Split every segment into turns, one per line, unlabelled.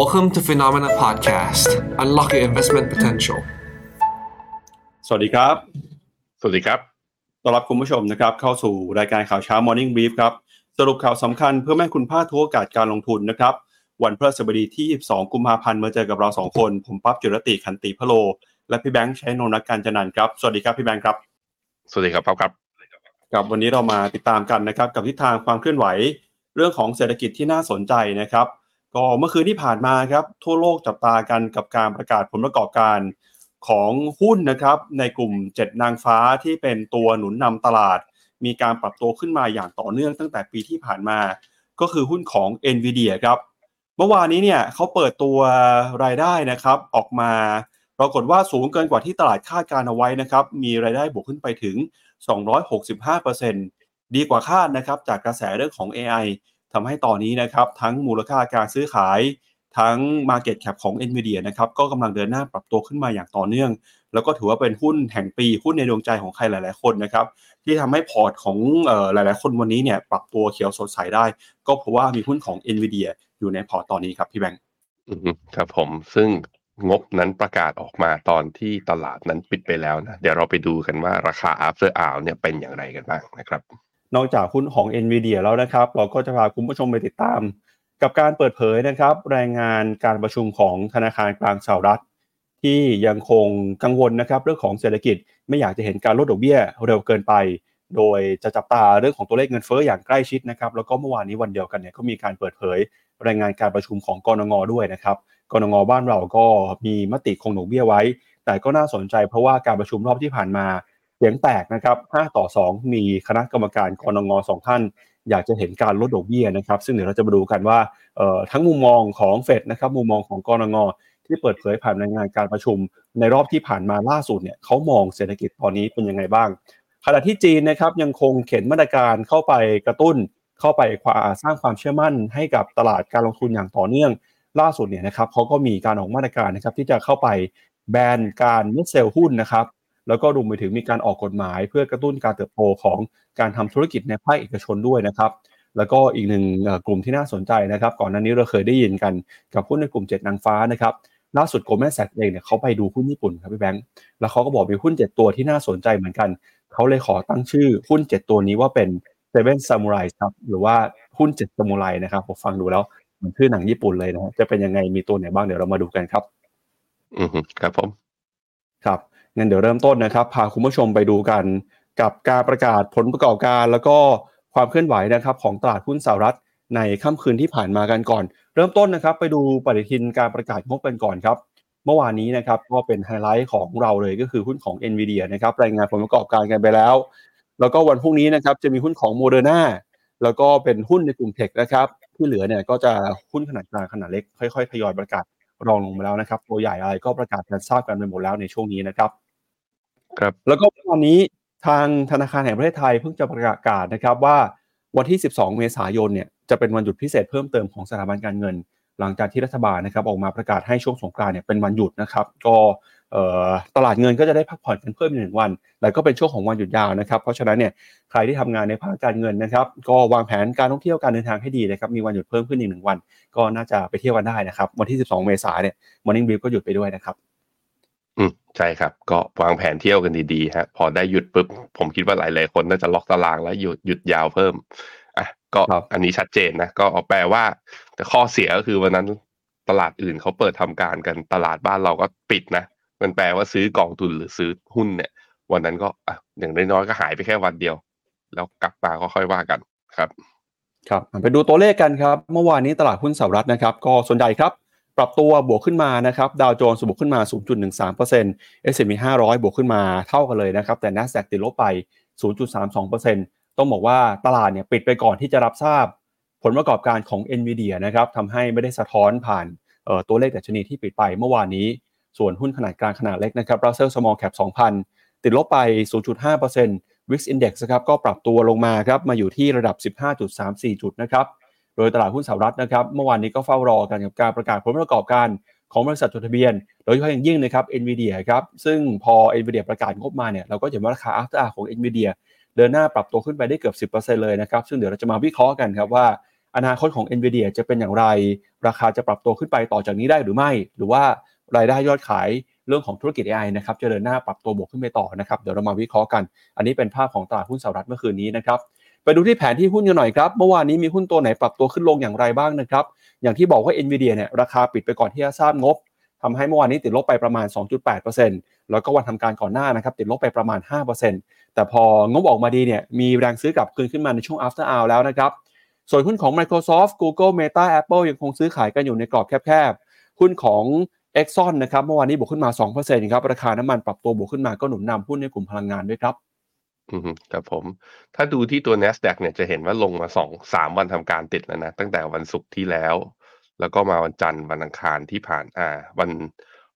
Welcome to Phenomena Podcast. Unlock your investment potential.
สวัสดีครับ
สวัสดีครับ
ต้อนรับคุณผู้ชมนะครับ เข้าสู่รายการข่าวเช้า Morning Brief ครับ สรุปข่าวสำคัญเพื่อแม่คุณพลาดทุกโอกาสการลงทุนนะครับ วันพฤหัสบดีที่ 22 กุมภาพันธ์มาเจอกับเรา 2 คน ผมปั๊บจุรติขันติพะโล และพี่แบงค์ใช้นนท์การจันนันท์ครับ สวัสดีครับพี่แบงค์ครับ
สวัสดีครับครับครับ
ครับวันนี้เรามาติดตามกันนะครับกับทิศทางความเคลื่อนไหว เรื่องของเศรษฐกิจที่น่าสนใจนะครับ ก็เมื่อคืนที่ผ่านมาครับทั่วโลกจับตากันกับการประกาศผลประกอบการของหุ้นนะครับในกลุ่ม 7 นางฟ้าที่เป็นตัวหนุนนำตลาด มีการปรับตัวขึ้นมาอย่างต่อเนื่องตั้งแต่ปีที่ผ่านมา ก็คือหุ้นของ NVIDIA ครับเมื่อวานนี้เนี่ยเขาเปิดตัวรายได้นะครับออกมาปรากฏว่าสูงเกินกว่าที่ตลาดคาดการเอาไว้นะครับมีรายได้บวกขึ้นไปถึง 265%ดีกว่าคาดนะครับจากกระแสเรื่องของ AI ทำให้ตอนนี้นะครับทั้งมูลค่าการซื้อขายทั้ง Market Cap ของ NVIDIA นะครับก็กำลังเดินหน้าปรับตัวขึ้นมาอย่างต่อเนื่อง แล้วก็ถือว่าเป็นหุ้นแห่งปีหุ้นในดวงใจของใครหลาย ๆ คนนะครับที่ทำให้พอร์ตของออหลาย ๆ คนวันนี้เนี่ยปรับตัวเขียวสดใสได้ ก็เพราะว่ามีหุ้นของ NVIDIA อยู่ในพอร์ตตอนนี้ครับพี่แบงค์
ครับผมซึ่งงบนั้นประกาศออกมาตอนที่ตลาดนั้นปิดไปแล้วนะเดี๋ยวเราไปดูกันว่าราคา after hour เนี่ยเป็นอย่างไรกันบ้างนะครับ
นอกจากหุ้นของ NVIDIA แล้วนะครับ เราก็จะพาคุณผู้ชมไปติดตาม กับการเปิดเผยนะครับ รายงานการประชุมของธนาคารกลางสหรัฐ ที่ยังคงกังวลนะครับ เรื่องของเศรษฐกิจไม่อยากจะเห็นการลดดอกเบี้ยเร็วเกินไป โดยจะจับตาเรื่องของตัวเลขเงินเฟ้ออย่างใกล้ชิดนะครับแล้วก็เมื่อวานนี้วันเดียวกันเนี่ยก็มีการเปิดเผย รายงานการประชุมของกรงงด้วยนะครับกรงงบ้านเราก็มีมติคงดอกเบี้ยไว้ แต่ก็น่าสนใจเพราะว่าการประชุมรอบที่ผ่านมา สียงแตกนะครับ5ต่อ 2 มีคณะกรรมการกรงงสองท่าน อยากจะเห็นการลดดอกเบี้ยนะครับ ซึ่งเดี๋ยวเราจะมาดูกันว่าเอ่อทั้งมุมมองของเฟดนะครับ มุมมองของกรงงที่เปิดเผยผ่านรายงานการประชุม ในรอบที่ผ่านมาล่าสุดเนี่ยเขามองเศรษฐกิจตอนนี้เป็นยังไงบ้าง ขณะที่จีนนะครับยังคงเข็นมาตรการเข้าไปกระตุ้น เข้าไปสร้างความเชื่อมั่นให้กับตลาดการลงทุนอย่างต่อเนื่อง ล่าสุดเนี่ยนะครับเขาก็มีการออกมาตรการนะครับที่จะเข้าไปแบนการมิดเซลหุ้นนะครับ แล้วก็รวมไปถึงมีการออกกฎหมาย เพื่อกระตุ้นการเติบโตของการทำธุรกิจในภาคเอกชนด้วยนะครับ แล้วก็อีกหนึ่งกลุ่มที่น่าสนใจนะครับ ก่อนหน้านี้เราเคยได้ยินกันกับหุ้นในกลุ่ม7นางฟ้านะครับล่าสุดโกลแมนแซกเองเนี่ยเขาไปดูหุ้นญี่ปุ่นครับพี่แบงค์แล้วเขาก็บอกมีหุ้น7ตัวที่น่าสนใจเหมือนกันเขาเลยขอตั้งชื่อหุ้น7ตัวนี้ว่าเป็น Seven Samurai ครับหรือว่าหุ้น7 Samurai นะครับผมฟังดูแล้วเหมือนชื่อหนังญี่ปุ่นเลยนะจะเป็นยังไงมีตัวไหนบ้างเดี๋ยวเรามาดูกันครับ
อือครับผม
งั้นเดี๋ยวเริ่มต้นนะครับพาคุณผู้ชมไปดูกันกับการประกาศผลประกอบการ แล้วก็ความเคลื่อนไหวนะครับของตลาดหุ้นสหรัฐในค่ำคืนที่ผ่านมากันก่อน เริ่มต้นนะครับไปดูปฏิทินการประกาศงบกันก่อนครับ เมื่อวานนี้นะครับก็เป็นไฮไลท์ของเราเลยก็คือหุ้นของ NVIDIA นะครับรายงานผลประกอบการกันไปแล้ว แล้วก็วันพรุ่งนี้นะครับจะมีหุ้นของโมเดอร์นาแล้วก็เป็นหุ้นในกลุ่มเทคนะครับที่เหลือเนี่ยก็จะหุ้นขนาดกลางขนาดเล็กค่อยๆทยอยประกาศรองลงมาแล้วนะครับตัวใหญ่อะไรก็ประกาศกันทราบกันไปหมดแล้วในช่วงนี้นะครับ
ครับ
แล้วก็วันนี้ทางธนาคารแห่งประเทศไทยเพิ่งจะประกาศนะครับว่าวันที่ 12 เมษายนเนี่ยจะเป็นวันหยุดพิเศษเพิ่มเติมของสถาบันการเงิน หลังจากที่รัฐบาลนะครับออกมาประกาศให้ช่วงสงกรานต์เนี่ยเป็นวันหยุดนะครับก็ตลาดเงินก็จะได้พักผ่อนกันเพิ่มอีกหนึ่งวันแล้วก็เป็นช่วงของวันหยุดยาวนะครับ เพราะฉะนั้นเนี่ยใครที่ทำงานในภาคการเงินนะครับ ก็วางแผนการท่องเที่ยวการเดินทางให้ดีนะครับ มีวันหยุดเพิ่มขึ้นอีกหนึ่งวัน ก็น่าจะไปเที่ยวกันได้นะครับ วันที่ 12 เมษายนเนี่ย Morning Brief ก็หยุดไปด้วยนะครับ
อืมใช่ครับ ก็วางแผนเที่ยวกันดีๆฮะ พอได้หยุดปุ๊บ ผมคิดว่าหลายๆคนน่าจะล็อกตารางแล้วหยุดหยุดยาวเพิ่มอะก็
ครับ
อันนี้ชัดเจนนะ ก็แปลว่า แต่ข้อเสียก็คือวันนั้นตลาดอื่นเขาเปิดทำการกันตลาดบ้านเราก็ปิดนะมันแปลว่าซื้อกองทุนหรือซื้อหุ้นเนี่ย วันนั้นก็อะอย่างน้อยๆก็หายไปแค่วันเดียว แล้วกลับมาก็ค่อยว่ากันครับ
ครับไปดูตัวเลขกันครับ เมื่อวานนี้ตลาดหุ้นสหรัฐนะครับ ก็ส่วนใหญ่ครับ ปรับตัวบวกขึ้นมานะครับดาวโจนส์บวกขึ้นมา 0.13% S&P 500 บวกขึ้นมาเท่ากันเลยนะครับ แต่ NASDAQ ติดลบไป 0.32%ต้องบอกว่าตลาดเนี่ยปิดไปก่อนที่จะรับทราบ ผลประกอบการของ NVIDIA นะครับทำให้ไม่ได้สะท้อนผ่านตัวเลขดัชนีที่ปิดไปเมื่อวานนี้ ส่วนหุ้นขนาดกลางขนาดเล็กนะครับ Russell Small Cap 2,000 ติดลบไป 0.5% Wix Index ครับก็ปรับตัวลงมาครับมาอยู่ที่ระดับ 15.34 จุดนะครับ โดยตลาดหุ้นสหรัฐนะครับเมื่อวานนี้ก็เฝ้ารอกันกับการประกาศผลประกอบการของบริษัทจดทะเบียน โดยเฉพาะอย่างยิ่งนะครับ NVIDIA ครับซึ่งพอ NVIDIA ประกาศงบมาเนี่ยเราก็เห็นว่าราคา after hour ของ NVIDIA เดินหน้าปรับตัวขึ้นไปได้เกือบ 10%เลยนะครับซึ่งเดี๋ยวเราจะมาวิเคราะห์กันครับว่าอนาคตของ NVIDIA จะเป็นอย่างไร ราคาจะปรับตัวขึ้นไปต่อจากนี้ได้หรือไม่ หรือว่ารายได้ยอดขายเรื่องของธุรกิจ AI นะครับจะเดินหน้าปรับตัวบวกขึ้นไปต่อนะครับ เดี๋ยวเรามาวิเคราะห์กัน อันนี้เป็นภาพของตลาดหุ้นสหรัฐเมื่อคืนนี้นะครับ ไปดูที่แผนที่หุ้นกันหน่อยครับ เมื่อวานนี้มีหุ้นตัวไหนปรับตัวขึ้นลงอย่างไรบ้างนะครับ อย่างที่บอกว่า NVIDIA เนี่ยราคาปิดไปก่อนที่จะทราบงบทำให้เมื่อวานนี้ติดลบไปประมาณ 2.8%แล้วก็วันทำการก่อนหน้านะครับติดลบไปประมาณ 5%แต่พองบออกมาดีเนี่ยมีแรงซื้อกลับคืนขึ้นมาในช่วง after hour แล้วนะครับ ส่วนหุ้นของ Microsoft Google Meta Apple ยังคงซื้อขายกันอยู่ในกรอบแคบๆ หุ้นของ Exxon นะครับเมื่อวานนี้บวกขึ้นมา 2%ครับราคาน้ำมันปรับตัวบวกขึ้นมาก็หนุนนำหุ้นในกลุ่มพลังงานด้วยครับ
อืมครับผม ถ้าดูที่ตัว NASDAQ เนี่ยจะเห็นว่าลงมาสองสามวันทำการติดแล้วนะ ตั้งแต่วันศุกร์ที่แล้ว แล้วก็มาวันจันทร์ วันอังคารที่ผ่าน อ่า วัน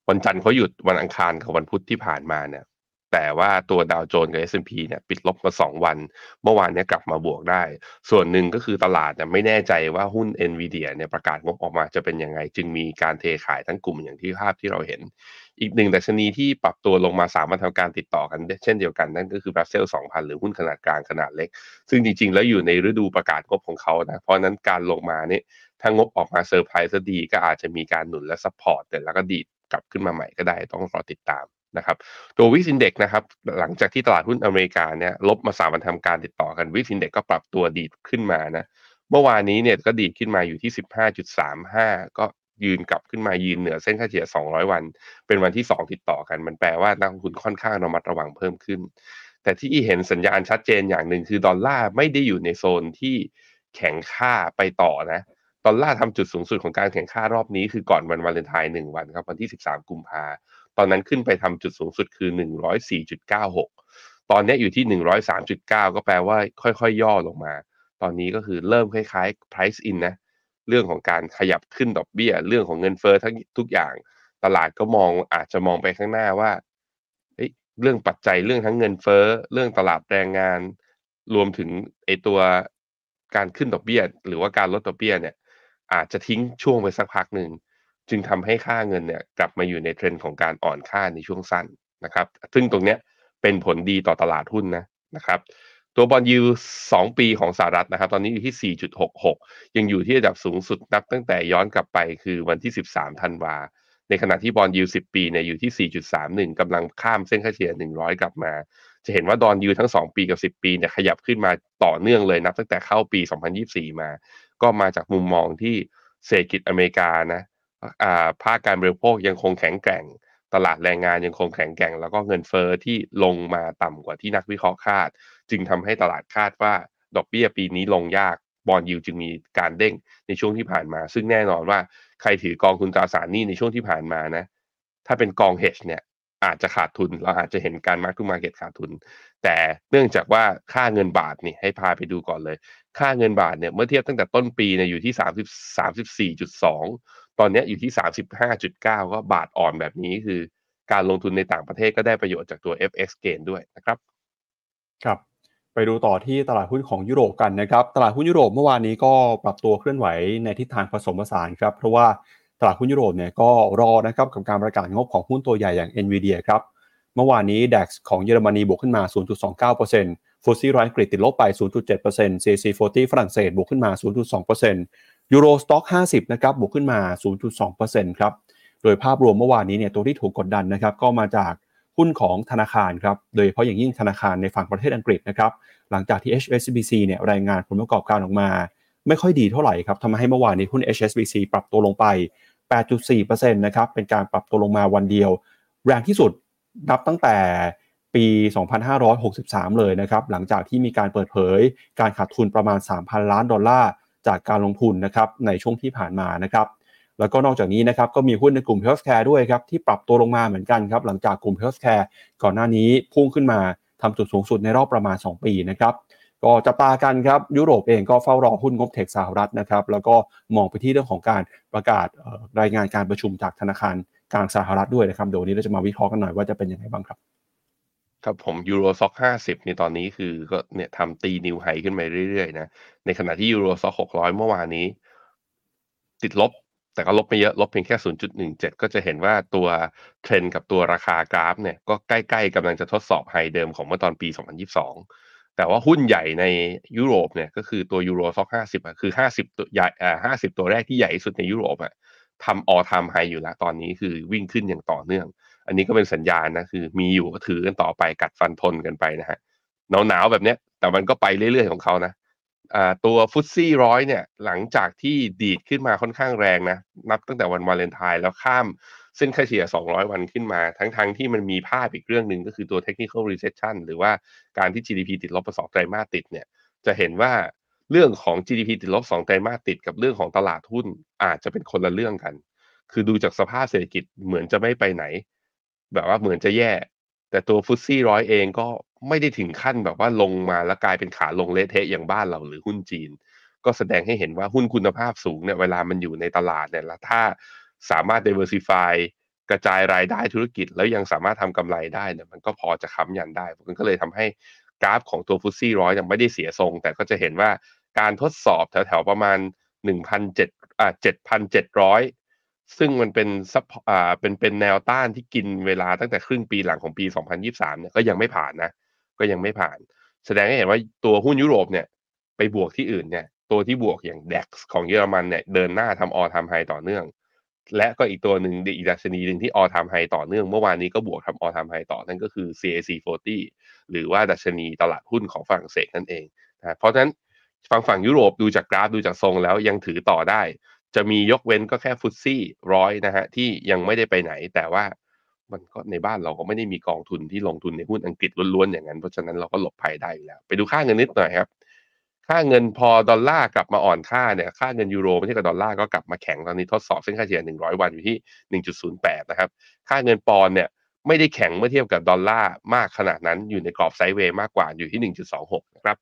วันจันทร์เขาหยุด วันอังคารกับวันพุธที่ผ่านมาเนี่ย แต่ว่าตัวดาวโจนส์กับ S&P เนี่ยปิดลบมาสองวัน เมื่อวานเนี้ยกลับมาบวกได้ ส่วนหนึ่งก็คือตลาดเนี่ยไม่แน่ใจว่าหุ้น NVIDIA เนี่ยประกาศงบออกมาจะเป็นยังไง จึงมีการเทขายทั้งกลุ่มอย่างที่ภาพที่เราเห็น อีกหนึ่งดัชนีที่ปรับตัวลงมาสามวันทำการติดต่อกันเช่นเดียวกันนั่นก็คือ Russell 2,000 หรือหุ้นขนาดกลางขนาดเล็ก ซึ่งจริงๆ แล้วอยู่ในฤดูประกาศงบของเขานะเพราะนั้นการลงมาเนี่ยถ้างบออกมาเซอร์ไพรส์ดีก็อาจจะมีการหนุนและ support แต่แล้วก็ดีดกลับขึ้นมาใหม่ก็ได้ต้องรอติดตาม นะครับตัววิสินเด็กนะครับหลังจากที่ตลาดหุ้นอเมริกาเนี่ยลบมาสามวันทำการติดต่อกันวิสินเด็กก็ปรับตัวดีดขึ้นมานะเมื่อวานนี้เนี่ยก็ดีดขึ้นมาอยู่ที่15.35ก็ยืนกลับขึ้นมายืนเหนือเส้นค่าเฉลี่ย 200 วัน เป็นวันที่ 2 ติดต่อกัน มันแปลว่านักลงทุนค่อนข้างระมัดระวังเพิ่มขึ้น แต่ที่เห็นสัญญาณชัดเจนอย่างหนึ่งคือดอลลาร์ไม่ได้อยู่ในโซนที่แข็งค่าไปต่อนะ ดอลลาร์ทำจุดสูงสุดของการแข่งค่ารอบนี้คือก่อนวันวาเลนไทน์หนึ่งวันครับ วันที่ 13 กุมภา ตอนนั้นขึ้นไปทำจุดสูงสุดคือ 104.96 ตอนนี้อยู่ที่ 103.9 ก็แปลว่าค่อยๆยย่อลงมา ตอนนี้ก็คือเริ่มคล้ายๆ price in นะ เรื่องของการขยับขึ้นดอกเบี้ย เรื่องของเงินเฟ้อทั้งทุกอย่าง ตลาดก็มองอาจจะมองไปข้างหน้าว่าเเรื่องปัจจัยเรื่องทั้งเงินเฟ้อ เรื่องตลาดแรงงาน รวมถึงไอตัวการขึ้นดอกเบี้ย หรือว่าการลดดอกเบี้ยเนี่ยอาจจะทิ้งช่วงไปสักพักหนึ่ง จึงทำให้ค่าเงินเนี่ยกลับมาอยู่ในเทรนด์ของการอ่อนค่าในช่วงสั้นนะครับ ซึ่งตรงเนี้ยเป็นผลดีต่อตลาดหุ้นนะนะครับตัวบอลยูสองปีของสหรัฐนะครับ ตอนนี้อยู่ที่ 4.66 ยังอยู่ที่ระดับสูงสุดนับตั้งแต่ย้อนกลับไปคือวันที่ 13 ธันวา ในขณะที่บอลยู10 ปีเนี่ยอยู่ที่ 4.31กำลังข้ามเส้นค่าเฉลี่ย 100 กลับมา จะเห็นว่าดอนยูทั้ง 2 ปีกับ 10 ปีเนี่ยขยับขึ้นมาต่อเนื่องเลยนับตั้งแต่เข้าปี 2024 มา ก็มาจากมุมมองที่เศรษฐกิจอเมริกานะ ภาคการบริโภคยังคงแข็งแกร่ง ตลาดแรงงานยังคงแข็งแกร่ง แล้วก็เงินเฟอ้อที่ลงมาต่ำกว่าที่นักวิเคราะห์คาด จึงทำให้ตลาดคาดว่าดอกเบี้ยปีนี้ลงยากบอลยูจึงมีการเด้งในช่วงที่ผ่านมา ซึ่งแน่นอนว่าใครถือกองทุนตราสารหนี้ในช่วงที่ผ่านมานะ ถ้าเป็นกองเฮชเนี่ยอาจจะขาดทุน เราอาจจะเห็นการมาร์กทูมาเก็ตขาดทุน แต่เนื่องจากว่าค่าเงินบาทนี่ให้พาไปดูก่อนเลย ค่าเงินบาทเนี่ยเมื่อเทียบตั้งแต่ต้นปีเนี่ยอยู่ที่30 34.2 ตอนนี้อยู่ที่ 35.9 ก็บาทอ่อนแบบนี้คือการลงทุนในต่างประเทศก็ได้ประโยชน์จากตัว FX gain ด้วยนะครับ
ครับ ไปดูต่อที่ตลาดหุ้นของยุโรปกันนะครับ ตลาดหุ้นยุโรปเมื่อวานนี้ก็ปรับตัวเคลื่อนไหวในทิศทางผสมผสานครับ เพราะว่าตลาดหุ้นยุโรปเนี่ยก็รอนะครับกับการประกาศงบของหุ้นตัวใหญ่อย่าง NVIDIA ครับ เมื่อวานนี้ DAX ของเยอรมนีบวกขึ้นมา 0.29% FTSE ร้อยอังกฤษติดลบไป 0.7% CAC 40 ฝรั่งเศสบวกขึ้นมา 0.2% Euro Stoxx 50 นะครับ บวกขึ้นมา 0.2%ครับ โดยภาพรวมเมื่อวานนี้เนี่ยตัวที่ถูกกดดันนะครับ ก็มาจากหุ้นของธนาคารครับ โดยเฉพาะอย่างยิ่งธนาคารในฝั่งประเทศอังกฤษนะครับ หลังจากที่ HSBC เนี่ยรายงานผลประกอบการออกมา ไม่ค่อยดีเท่าไหร่ครับทำให้เมื่อวานนี้หุ้น HSBC ปรับตัวลงไป 8.4%นะครับ เป็นการปรับตัวลงมาวันเดียว แรงที่สุดนับตั้งแต่ปี 2563 เลยนะครับ หลังจากที่มีการเปิดเผย การขาดทุนประมาณ 3,000 ล้านดอลลาร์ จากการลงทุนนะครับในช่วงที่ผ่านมานะครับแล้วก็นอกจากนี้นะครับก็มีหุ้นในกลุ่ม healthcare ด้วยครับที่ปรับตัวลงมาเหมือนกันครับหลังจากกลุ่ม healthcare ก่อนหน้านี้พุ่งขึ้นมาทำจุดสูงสุดในรอบประมาณ 2 ปีนะครับก็จับตากันครับยุโรปเองก็เฝ้ารอหุ้นงบเทคสหรัฐนะครับแล้วก็มองไปที่เรื่องของการประกาศรายงานการประชุมจากธนาคารกลางสหรัฐด้วยนะครับเดี๋ยวนี้เราจะมาวิเคราะห์กันหน่อยว่าจะเป็นยังไงบ้างครับ
ครับผมยูโรซ็อกห้าสิบในตอนนี้คือก็เนี่ยทำตีนิวไฮขึ้นไปเรื่อยๆนะ ในขณะที่ยูโรซ็อกหกร้อยเมื่อวานนี้ ติดลบ แต่ก็ลบไม่เยอะ ลบเพียงแค่0.17ก็จะเห็นว่าตัวเทรนกับตัวราคากราฟเนี่ย ก็ใกล้ๆกำลังจะทดสอบ high เดิมของเมื่อตอนปี2022แต่ว่าหุ้นใหญ่ในยุโรปเนี่ยก็คือตัว Euro Stoxx ห้าสิบอะคือห้าสิบตัวใหญ่อ่าห้าสิบตัวแรกที่ใหญ่ที่สุดในยุโรปอะทำ all time high อยู่แล้วตอนนี้คือวิ่งขึ้นอย่างต่อเนื่อง อันนี้ก็เป็นสัญญาณนะคือ มีอยู่ก็ถือกันต่อไปกัดฟันทนกันไปนะฮะหนาวๆแบบเนี้ย แต่มันก็ไปเรื่อยๆของเขานะอ่าตัว FTSE ร้อยเนี่ยหลังจากที่ดีดขึ้นมาค่อนข้างแรงนะ นับตั้งแต่วันวาเลนไทน์แล้วข้ามเส้นค่าเฉลี่ย 200 วันขึ้นมา ทั้งๆทที่มันมีภาพอีกเรื่องหนึ่งก็คือตัว technical recession หรือว่าการที่ GDP ติดลบไปสองไตรมาสติดเนี่ย จะเห็นว่าเรื่องของ GDP ติดลบสองไตรมาสติดกับเรื่องของตลาดหุ้นอาจจะเป็นคนละเรื่องกัน คือดูจากสภาพเศรษฐกิจเหมือนจะไม่ไปไหน แบบว่าเหมือนจะแย่ แต่ตัวฟุตซี่ร้อยเองก็ไม่ได้ถึงขั้นแบบว่าลงมาแล้วกลายเป็นขาลงเละเทะอย่างบ้านเราหรือหุ้นจีน ก็แสดงให้เห็นว่าหุ้นคุณภาพสูงเนี่ยเวลามันอยู่ในตลาดเนี่ยแล้วถ้าสามารถ diversify กระจายรายได้ธุรกิจแล้วยังสามารถทำกำไรได้เนี่ยมันก็พอจะค้ำยันได้มันก็เลยทำให้กราฟของตัวฟุตซี่ร้อยยังไม่ได้เสียทรง แต่ก็จะเห็นว่าการทดสอบแถวๆประมาณ1,700อ่า7,700 ซึ่งมันเป็นซับอ่าเป็นเป็นแนวต้านที่กินเวลาตั้งแต่ครึ่งปีหลังของปี 2023 เนี่ยก็ยังไม่ผ่านนะ ก็ยังไม่ผ่าน แสดงให้เห็นว่าตัวหุ้นยุโรปเนี่ยไปบวกที่อื่นเนี่ย ตัวที่บวกอย่าง DAX ของเยอรมันเนี่ยเดินหน้าทำออทำไฮต่อเนื่อง และก็อีกตัวหนึ่งอีกดัชนีหนึ่งที่ออทำไฮต่อเนื่อง เมื่อวานนี้ก็บวกทำออทำไฮต่อนั่นก็คือ CAC 40 หรือว่าดัชนีตลาดหุ้นของฝรั่งเศสนั่นเองนะเพราะฉะนั้นฝั่งฝั่งยุโรปดูจากกราฟดูจากทรงแล้วยังถือต่อได้ จะมียกเว้นก็แค่ฟุตซี่ร้อยนะฮะที่ยังไม่ได้ไปไหน แต่ว่ามันก็ในบ้านเราก็ไม่ได้มีกองทุนที่ลงทุนในหุ้นอังกฤษล้วนๆอย่างนั้น เพราะฉะนั้นเราก็หลบภัยได้อยู่แล้ว ไปดูค่าเงินนิดหน่อยครับ ค่าเงินพอดอลลาร์กลับมาอ่อนค่าเนี่ยค่าเงินยูโรไม่ใช่กับดอลลาร์ก็กลับมาแข็งตอนนี้ทดสอบเส้นค่าเฉลี่ย 100 วันอยู่ที่ 1.08 นะครับ ค่าเงินปอนด์เนี่ยไม่ได้แข็งเมื่อเทียบกับดอลลาร์มากขนาดนั้นอยู่ในกรอบ sideway มากกว่าอยู่ที่ 1.26 นะครับ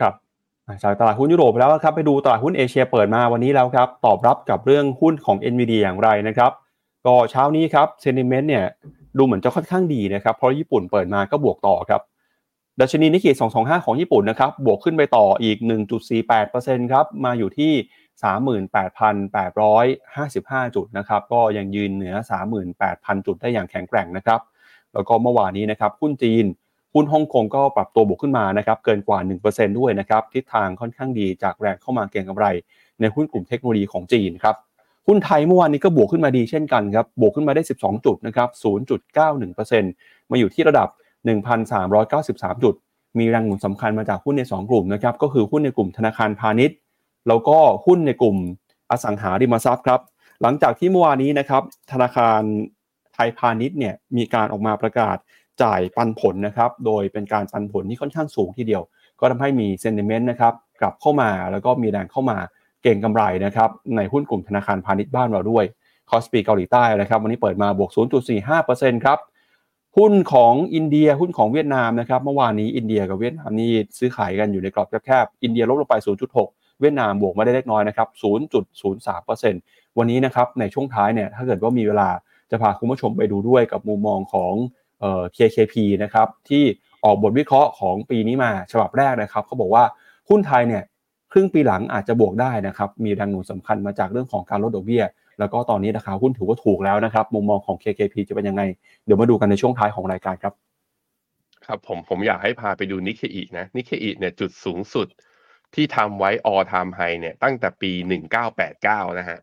ครับ จากตลาดหุ้นยุโรปแล้วครับไปดูตลาดหุ้นเอเชียเปิดมาวันนี้แล้วครับตอบรับกับเรื่องหุ้นของ NVIDIA อย่างไรนะครับก็เช้านี้ครับเซนิเมนต์เนี่ยดูเหมือนจะค่อนข้างดีนะครับเพราะญี่ปุ่นเปิดมาก็บวกต่อครับดัชนีนิกเกิ225 ของญี่ปุ่นนะครับบวกขึ้นไปต่ออีก 1.48%ครับมาอยู่ที่ 38,855 จุดนะครับก็ยังยืนเหนือ 38,000 จุดได้อย่างแข็งแกร่งนะครับแล้วก็เมื่อวานนี้นะครับหุ้นจีน หุ้นฮ่องกงก็ปรับตัวบวกขึ้นมานะครับเกินกว่า 1%ด้วยนะครับทิศทางค่อนข้างดีจากแรงเข้ามาเก็งกำไร ในหุ้นกลุ่มเทคโนโลยีของจีนครับหุ้นไทยเมื่อวานนี้ก็บวกขึ้นมาดีเช่นกันครับบวกขึ้นมาได้ 12 จุดนะครับ0.91%มาอยู่ที่ระดับ 1,393 จุด มีแรงหนุนสำคัญมาจากหุ้นใน 2 กลุ่มนะครับก็คือหุ้นในกลุ่มธนาคารพาณิชย์ แล้วก็หุ้นในกลุ่มอสังหาริมทรัพย์ครับหลังจากที่เมื่อวานนี้นะครับธนาคารไทยพาณิชย์เนี่ยมีการออกมาประกาศ จ่ายปันผลนะครับ โดยเป็นการปันผลที่ค่อนข้างสูงทีเดียว ก็ทำให้มี sentiment นะครับกลับเข้ามาแล้วก็มีแรงเข้ามาเก็งกำไรนะครับในหุ้นกลุ่มธนาคารพาณิชย์บ้านเราด้วย KOSPI เกาหลีใต้นะครับวันนี้เปิดมาบวก 0.45%ครับหุ้นของอินเดียหุ้นของเวียดนามนะครับเมื่อวานนี้อินเดียกับเวียดนามนี่ซื้อขายกันอยู่ในกรอบแคบๆอินเดียลบลงไป 0.6 เวียดนามบวกมาได้เล็กน้อยนะครับ 0.03%วันนี้นะครับในช่วงท้ายเนี่ยถ้าเกิดว่ามีเวลาจะพาคุณผู้ชมไปดูด้วยกับมุมมองของ KKP นะครับที่ออกบทวิเคราะห์ของปีนี้มาฉบับแรกนะครับเขาบอกว่าหุ้นไทยเนี่ยครึ่งปีหลังอาจจะบวกได้นะครับมีแรงหนุนสำคัญมาจากเรื่องของการลดดอกเบี้ย แล้วก็ตอนนี้ราคาหุ้นถือว่าถูกแล้วนะครับมุมมองของ KKP จะเป็นยังไง เดี๋ยวมาดูกันในช่วงท้ายของรายการครับ
ครับผมผมอยากให้พาไปดูนิเคอีนะนิเคอีเนี่ยจุดสูงสุดที่ทำไว้ all time high เนี่ยตั้งแต่ปี 1989 นะฮะ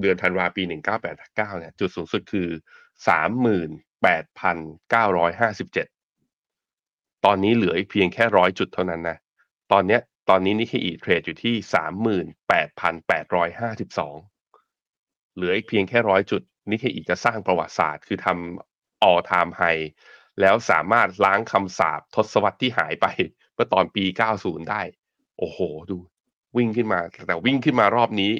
เดือนธันวาปี 1989 เนี่ยจุดสูงสุดคือ 8,957 ตอนนี้เหลืออีกเพียงแค่ร้อยจุดเท่านั้นนะ ตอนเนี้ยตอนนี้นิเคอีเทรดอยู่ที่ 38,852 เหลืออีกเพียงแค่ร้อยจุดนิเคอีจะสร้างประวัติศาสตร์ คือทำ all time high แล้วสามารถล้างคำสาปทศวรรษที่หายไปเมื่อตอนปี 90 ได้ โอ้โห ดู วิ่งขึ้นมา แต่วิ่งขึ้นมารอบนี้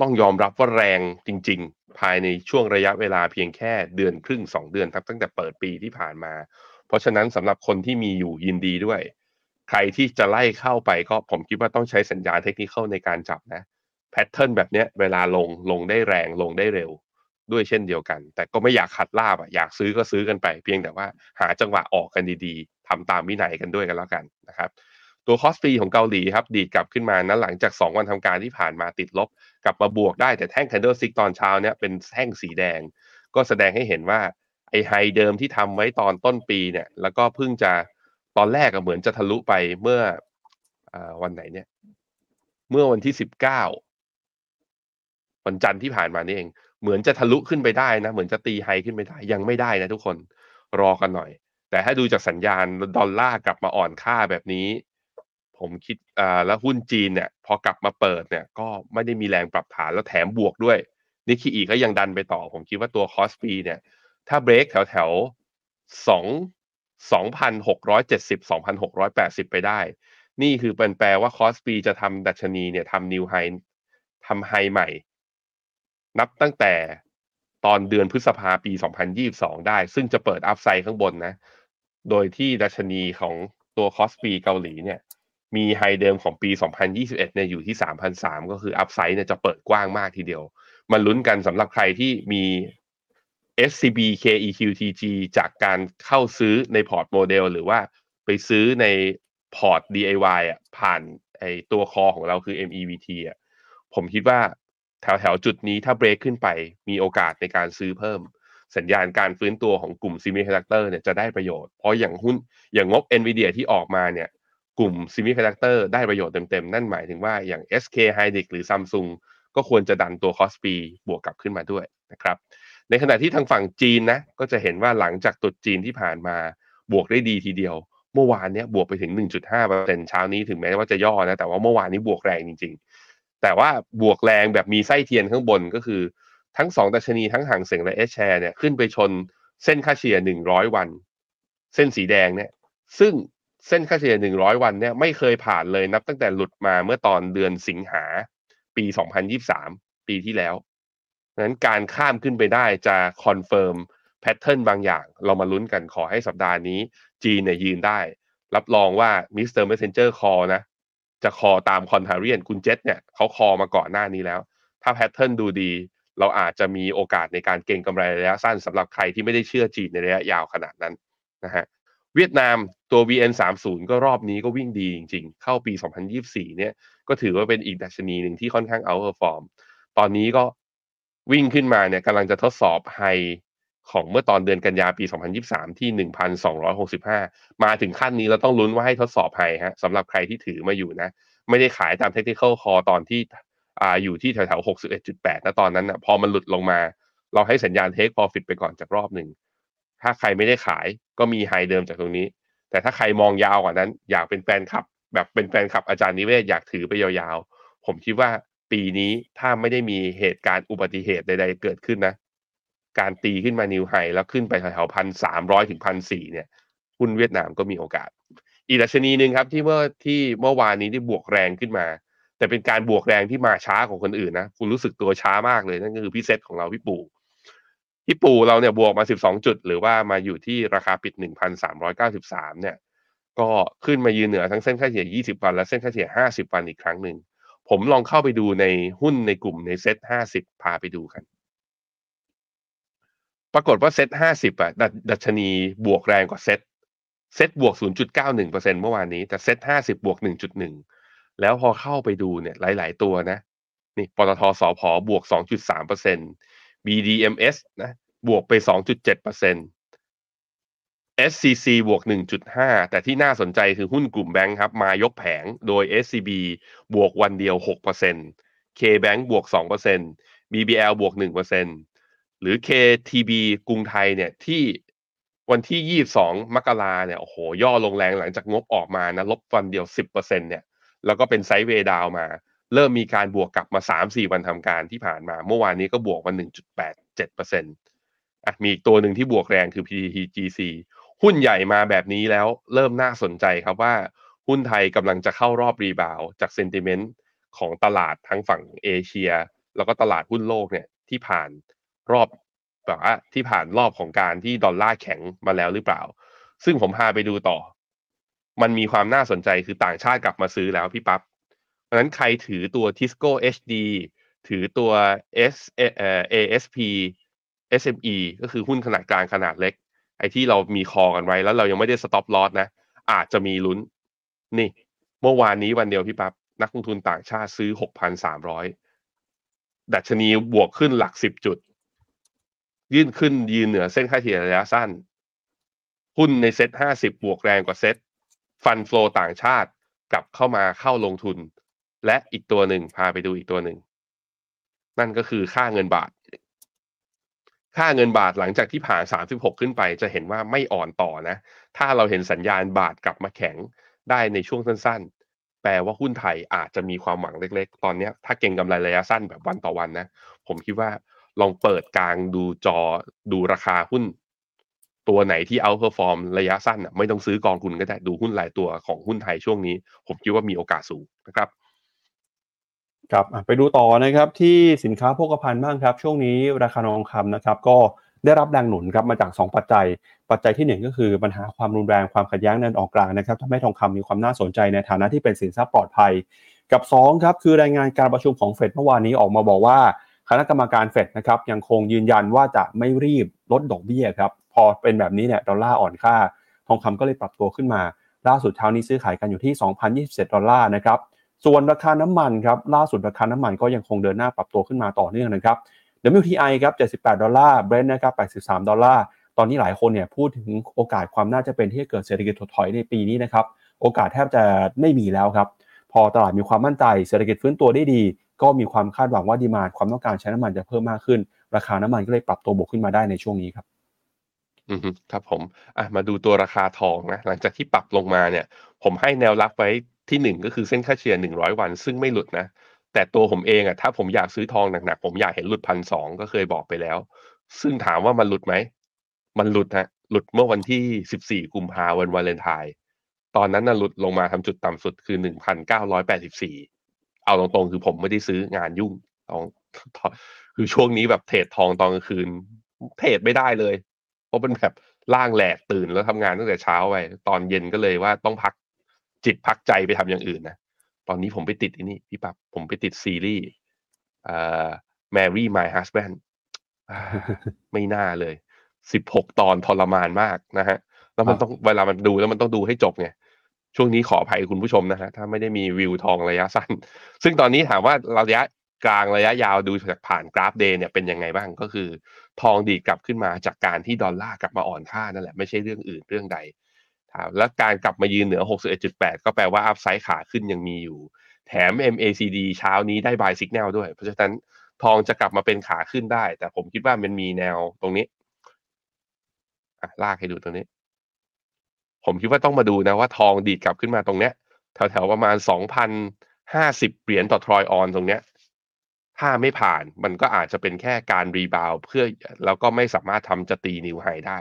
ต้องยอมรับว่าแรงจริง ๆ ภายในช่วงระยะเวลาเพียงแค่เดือนครึ่ง 2 เดือนครับตั้งแต่เปิดปีที่ผ่านมา เพราะฉะนั้นสำหรับคนที่มีอยู่ยินดีด้วย ใครที่จะไล่เข้าไปก็ผมคิดว่าต้องใช้สัญญาณเทคนิคในการจับนะแพทเทิร์นแบบเนี้ยเวลาลงลงได้แรงลงได้เร็วด้วยเช่นเดียวกัน แต่ก็ไม่อยากขัดลาบอะอยากซื้อก็ซื้อกันไป เพียงแต่ว่าหาจังหวะออกกันดีๆทำตามวินัยกันด้วยกันแล้วกันนะครับ ตัว KOSPI ของเกาหลีครับดีดกลับขึ้นมานั้นหลังจาก 2 วันทำการที่ผ่านมาติดลบ กลับมาบวกได้แต่แท่ง candle stick ตอนเช้าเนี่ยเป็นแท่งสีแดง ก็แสดงให้เห็นว่าไอ้ high เดิมที่ทำไว้ตอนต้นปีเนี่ยแล้วก็เพิ่งจะตอนแรกเหมือนจะทะลุไปเมื่ออวันไหนเนี่ย เมื่อวันที่สิบเก้าวันจันทร์ที่ผ่านมานี่เอง เหมือนจะทะลุขึ้นไปได้นะ เหมือนจะตี high ขึ้นไปได้ ยังไม่ได้นะทุกคนรอกันหน่อย แต่ถ้าดูจากสัญญาณดอลลาร์กลับมาอ่อนค่าแบบนี้ ผมคิดอ่าแล้วหุ้นจีนเนี่ยพอกลับมาเปิดเนี่ยก็ไม่ได้มีแรงปรับฐานแล้วแถมบวกด้วยนิกคีอีก็ยังดันไปต่อ ผมคิดว่าตัว KOSPI เนี่ยถ้าเบรกแถวแถวสองสองพันหกร้อยเจ็ดสิบสองพันหกร้อยแปดสิบไปได้ นี่คือเป็นแปลว่า KOSPI จะทำดัชนีเนี่ยทำ new high ทำ high ใหม่ นับตั้งแต่ตอนเดือนพฤษภาปี 2022 ได้ ซึ่งจะเปิด upside ข้างบนนะ โดยที่ดัชนีของตัว KOSPI เกาหลีเนี่ย มี high เดิมของปี 2021 เนี่ยอยู่ที่ 3,003 ก็คือ upside เนี่ยจะเปิดกว้างมากทีเดียว มันลุ้นกันสำหรับใครที่มี SCBKEQTG จากการเข้าซื้อในพอร์ตโมเดล หรือว่าไปซื้อในพอร์ต DIY อะผ่านไอตัวคอของเราคือ MEVT อะผมคิดว่าแถวแถวจุดนี้ถ้าเบรกขึ้นไปมีโอกาสในการซื้อเพิ่ม สัญญาณการฟื้นตัวของกลุ่ม Semiconductor เนี่ยจะได้ประโยชน์ เพราะอย่างหุ้นอย่างงบ NVIDIA ที่ออกมาเนี่ย กลุ่ม Semiconductor ได้ประโยชน์เต็มๆ นั่นหมายถึงว่าอย่าง SK Hynix หรือ Samsung ก็ควรจะดันตัว Cost P บวกกลับขึ้นมาด้วยนะครับ ในขณะที่ทางฝั่งจีนนะก็จะเห็นว่าหลังจากตุดจีนที่ผ่านมาบวกได้ดีทีเดียว เมื่อวานเนี้ยบวกไปถึง 1.5%เช้านี้ถึงแม้ว่าจะย่อนะแต่ว่าเมื่อวานนี้บวกแรงจริง ๆ แต่ว่าบวกแรงแบบมีไส้เทียนข้างบนก็คือทั้งสองดัชนีทั้งห่างเสียงและเอชแชร์เนี่ยขึ้นไปชนเส้นค่าเฉลี่ย100 วัน เส้นสีแดงเนี่ยซึ่ง เส้นค่าเฉลี่ย 100 วันเนี่ยไม่เคยผ่านเลยนับตั้งแต่หลุดมาเมื่อตอนเดือนสิงหาปี 2023 ปีที่แล้วนั้นการข้ามขึ้นไปได้จะconfirm pattern บางอย่าง เรามาลุ้นกันขอให้สัปดาห์นี้จีนเนี่ยยืนได้ รับรองว่า Mr. Messenger call นะ จะ call ตาม contrarian คุณเจษเนี่ยเขา call มาก่อนหน้านี้แล้ว ถ้า pattern ดูดี เราอาจจะมีโอกาสในการเก็งกำไรระยะสั้นสำหรับใครที่ไม่ได้เชื่อจีนในระยะยาวขนาดนั้นนะฮะ เวียดนามตัว VN30 ก็รอบนี้ก็วิ่งดีจริงๆ เข้าปี 2024 เนี่ย ก็ถือว่าเป็นอีกดัชนีหนึ่งที่ค่อนข้างเอาเ r อร์ฟอร์ม ตอนนี้ก็วิ่งขึ้นมาเนี่ยกำลังจะทดสอบไฮของเมื่อตอนเดือนกันยาปี 2023 ที่ 1,265 มาถึงขั้นนี้เราต้องลุ้นว่าให้ทดสอบไฮฮะสำหรับใครที่ถือมาอยู่นะ ไม่ได้ขายตามเทคนิคอลคอตอนที่อ่าอยู่ที่แถวๆ 61.8นะตอนนั้นนะพอมันหลุดลงมา เราให้สัญญาณเทค profit ไปก่อนจากรอบหนึ่งถ้าใครไม่ได้ขาย ก็มีไฮเดิมจากตรงนี้ แต่ถ้าใครมองยาวกว่านั้น อยากเป็นแฟนคลับ แบบเป็นแฟนคลับอาจารย์นิเวศอยากถือไปยาวๆ ผมคิดว่าปีนี้ถ้าไม่ได้มีเหตุการณ์อุบัติเหตุใดๆเกิดขึ้นนะ การตีขึ้นมานิวไฮแล้วขึ้นไปแถวๆพันสามร้อยถึงพันสี่เนี่ยหุ้นเวียดนามก็มีโอกาส อีกดัชนีหนึ่งครับที่เมื่อที่เมื่อวานนี้ที่บวกแรงขึ้นมา แต่เป็นการบวกแรงที่มาช้ากว่าคนอื่นนะคุณรู้สึกตัวช้ามากเลยนั่นก็คือพี่เซตของเราพี่ปู่ พี่ปูเราเนี่ยบวกมา 12 จุด หรือว่ามาอยู่ที่ราคาปิด 1,393 เนี่ย ก็ขึ้นมายืนเหนือทั้งเส้นค่าเฉลี่ย 20 วันและเส้นค่าเฉลี่ย 50 วันอีกครั้งหนึ่ง ผมลองเข้าไปดูในหุ้นในกลุ่มใน SET50 พาไปดูกัน ปรากฏว่า SET50 อะ ดัชนีบวกแรงกว่า SET SET บวก 0.91%เมื่อวานนี้ แต่ SET50 บวก 1.1 แล้วพอเข้าไปดูเนี่ยหลาย ๆ ตัวนะ นี่ปตท.สผ.บวก 2.3% BDMS นะบวกไป 2.7% SCC บวก 1.5 แต่ที่น่าสนใจคือหุ้นกลุ่มแบงค์ครับ มายกแผงโดย SCB บวกวันเดียว 6% KBank บวก 2% BBL บวก 1%หรือ KTB กรุงไทยเนี่ยที่วันที่ 22 มกราเนี่ยโอ้โห ย่อลงแรงหลังจากงบออกมานะ ลบวันเดียว 10%เนี่ย แล้วก็เป็นไซด์เวดาวมา เริ่มมีการบวกกลับมา 3-4 วันทำการที่ผ่านมา เมื่อวานนี้ก็บวกมา 1.87%อะมีอีกตัวหนึ่งที่บวกแรงคือ PTTGC หุ้นใหญ่มาแบบนี้แล้วเริ่มน่าสนใจครับว่าหุ้นไทยกำลังจะเข้ารอบรีบาวจากเซนติเมนต์ของตลาดทั้งฝั่งเอเชีย แล้วก็ตลาดหุ้นโลกเนี่ยที่ผ่านรอบแบบว่าที่ผ่านรอบของการที่ดอลลาร์แข็งมาแล้วหรือเปล่า ซึ่งผมพาไปดูต่อ มันมีความน่าสนใจคือต่างชาติกลับมาซื้อแล้วพี่ปับ๊บ เพราะฉะนั้นใครถือตัว Tisco HD ถือตัว S เอ่อ ASP-SME ก็คือหุ้นขนาดกลางขนาดเล็ก ไอ้ที่เรามี call กันไว้แล้วเรายังไม่ได้ stop loss นะ อาจจะมีลุ้น นี่ เมื่อวานนี้วันเดียวพี่ปับ๊บนักลงทุนต่างชาติซื้อ 6,300 ดัชนีบวกขึ้นหลัก 10 จุด ยื่นขึ้นยืนเหนือเส้นค่าเฉลี่ยระยะสั้น หุ้นใน SET50 บวกแรงกว่า SET fund flow ต่างชาติกลับเข้ามาเข้าลงทุน และอีกตัวหนึ่งพาไปดูอีกตัวหนึ่ง นั่นก็คือค่าเงินบาท ค่าเงินบาทหลังจากที่ผ่าน 36 ขึ้นไป จะเห็นว่าไม่อ่อนต่อนะ ถ้าเราเห็นสัญญาณบาทกลับมาแข็งได้ในช่วงสั้น ๆ แปลว่าหุ้นไทยอาจจะมีความหวังเล็ก ๆ ตอนนี้ถ้าเก็งกำไรระยะสั้นแบบวันต่อวันนะ ผมคิดว่าลองเปิดกลางดูจอดูราคาหุ้น ตัวไหนที่ outperform ระยะสั้นไม่ต้องซื้อกองทุนก็ได้ดูหุ้นรายตัวของหุ้นไทยช่วงนี้ ผมคิดว่ามีโอกาสสูงนะครับ
ครับไปดูต่อนะครับที่สินค้าโภคภัณฑ์บ้างครับ ช่วงนี้ราคาทองคำนะครับ ก็ได้รับแรงหนุนครับมาจาก 2 ปัจจัย ปัจจัยที่ 1 ก็คือปัญหาความรุนแรงความขัดแย้งในออกกลางนะครับทำให้ทองคำมีความน่าสนใจในฐานะที่เป็นสินทรัพย์ปลอดภัย กับ2ครับคือรายงานการประชุมของเฟดเมื่อวานนี้ออกมาบอกว่า คณะกรรมการเฟดนะครับยังคงยืนยันว่าจะไม่รีบลดดอกเบี้ยครับพอเป็นแบบนี้เนี่ยดอลลาร์อ่อนค่า ทองคำก็เลยปรับตัวขึ้นมา ล่าสุดเช้านี้ซื้อขายกันอยู่ที่ 2,027 ดอลลาร์นะครับ ส่วนราคาน้ำมันครับล่าสุดราคาน้ำมันก็ยังคงเดินหน้าปรับตัวขึ้นมาต่อเนื่องนะครับ WTI ครับ 78 ดอลลาร์ Brent นะครับ 83 ดอลลาร์ ตอนนี้หลายคนเนี่ยพูดถึงโอกาสความน่าจะเป็นที่จะเกิดเศรษฐกิจถดถอยในปีนี้นะครับ โอกาสแทบจะไม่มีแล้วครับ พอตลาดมีความมั่นใจ เศรษฐกิจฟื้นตัวได้ดี ก็มีความคาดหวังว่าดีมาความต้องการใช้น้ำมันจะเพิ่มมากขึ้น ราคาน้ำมันก็เลยปรับตัวบวกขึ้นมาได้ในช่วงนี้ครับ
อืมครับผมอะมาดูตัวราคาทองนะหลังจากที่ปรับลงมาเนี่ย ผมให้แนวรับไว้ ที่หนึ่งก็คือเส้นค่าเฉลี่ยหนึ่งร้อยวัน ซึ่งไม่หลุดนะ แต่ตัวผมเองอะถ้าผมอยากซื้อทองหนักๆผมอยากเห็นหลุดพันสองก็เคยบอกไปแล้ว ซึ่งถามว่ามันหลุดไหม มันหลุดฮะหลุดเมื่อวันที่สิบสี่กุมภาวันวาเลนไทน์ตอนนั้นน่ะหลุดลงมาทำจุดต่ำสุดคือหนึ่งพันเก้าร้อยแปดสิบสี่เอาตรงๆคือผมไม่ได้ซื้องานยุ่งทองคือช่วงนี้แบบเทรดทองตอนกลางคืน เทรดไม่ได้เลย เพราะเป็นแบบล่างแหลกตื่นแล้วทำงานตั้งแต่เช้าไปตอนเย็นก็เลยว่าต้องพัก จิตพักใจไปทำอย่างอื่นนะตอนนี้ผมไปติดที่นี่พี่ปับ๊บผมไปติดซีรีส์เอ่อ Mary My Husband ไม่น่าเลยสิบหกตอนทรมานมากนะฮะ แล้วมันต้องเวลามันดูแล้วมันต้องดูให้จบไงช่วงนี้ขออภัยคุณผู้ชมนะฮะถ้าไม่ได้มีวิวทองระยะสั้น ซึ่งตอนนี้ถามว่าระยะกลางระยะยาวดูจากผ่านกราฟ day เนี่ยเป็นยังไงบ้างก็คือ ทองดีดกลับขึ้นมาจากการที่ดอลลาร์กลับมาอ่อนค่านั่นแหละไม่ใช่เรื่องอื่นเรื่องใด แล้วการกลับมายืนเหนือ 61.8 ก็แปลว่า upside ขาขึ้นยังมีอยู่ แถม MACD เช้านี้ได้ buy สัญญาณด้วย เพราะฉะนั้นทองจะกลับมาเป็นขาขึ้นได้ แต่ผมคิดว่ามันมีแนวตรงนี้อะลากให้ดูตรงนี้ ผมคิดว่าต้องมาดูนะว่าทองดีดกลับขึ้นมาตรงเนี้ยแถวๆประมาณ 2,050 เหรียญต่อทรอยออนซ์ตรงเนี้ยถ้าไม่ผ่านมันก็อาจจะเป็นแค่การ rebound เพื่อแล้วก็ไม่สามารถทำจะตี new high ได้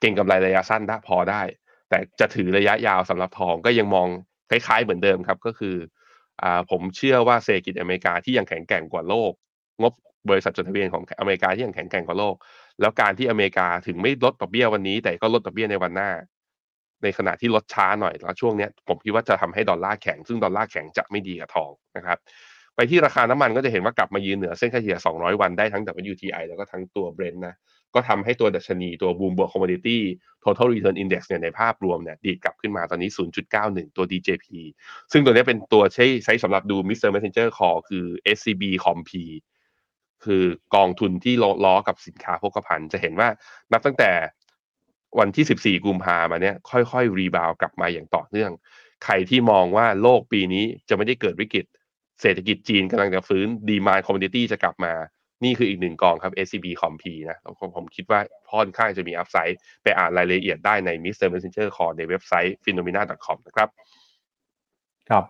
เก็งกำไรระยะสั้นได้พอได้ แต่จะถือระยะยาวสำหรับทองก็ยังมองคล้ายๆเหมือนเดิมครับก็คืออ่าผมเชื่อว่าเศรษฐกิจอเมริกาที่ยังแข็งแกร่งกว่าโลก งบบริษัทจดทะเบียนของอเมริกาที่ยังแข็งแกร่งกว่าโลก แล้วการที่อเมริกาถึงไม่ลดดอกเบี้ยวันนี้ แต่ก็ลดดอกเบี้ยในวันหน้า ในขณะที่ลดช้าหน่อยแล้วช่วงนี้ผมคิดว่าจะทำให้ดอลลาร์แข็งซึ่งดอลลาร์แข็งจะไม่ดีกับทองนะครับไปที่ราคาน้ำมันก็จะเห็นว่ากลับมายืนเหนือเส้นค่าเฉลี่ย 200 วันได้ทั้ง WTI แล้วก็ทั้งตัว Brent นะ ก็ทำให้ตัวดัชนีตัว Bloomberg Commodity Total Return Index เนี่ยในภาพรวมเนี่ยดีดกลับขึ้นมาตอนนี้ 0.91 ตัว DJP ซึ่งตัวนี้เป็นตัวใช้ใช้สำหรับดู Mr. Messenger Call คือ SCB Comp คือกองทุนที่ล้อกับสินค้าโภคภัณฑ์จะเห็นว่านับตั้งแต่วันที่ 14 กุมภามาเนี่ยค่อยๆ rebound กลับมาอย่างต่อเนื่อง ใครที่มองว่าโลกปีนี้จะไม่ได้เกิดวิกฤต เศรษฐกิจจีนกำลังจะฟื้น demand commodity จะกลับมา นี่คืออีกหนึ่งกองครับ SCBCOMP นะผมคิดว่าค่อนข้างจะมี upside ไปอ่านรายละเอียดได้ใน Mr. Messenger Call ในเว็บไซต์ finnomena.com นะครับ
ครับ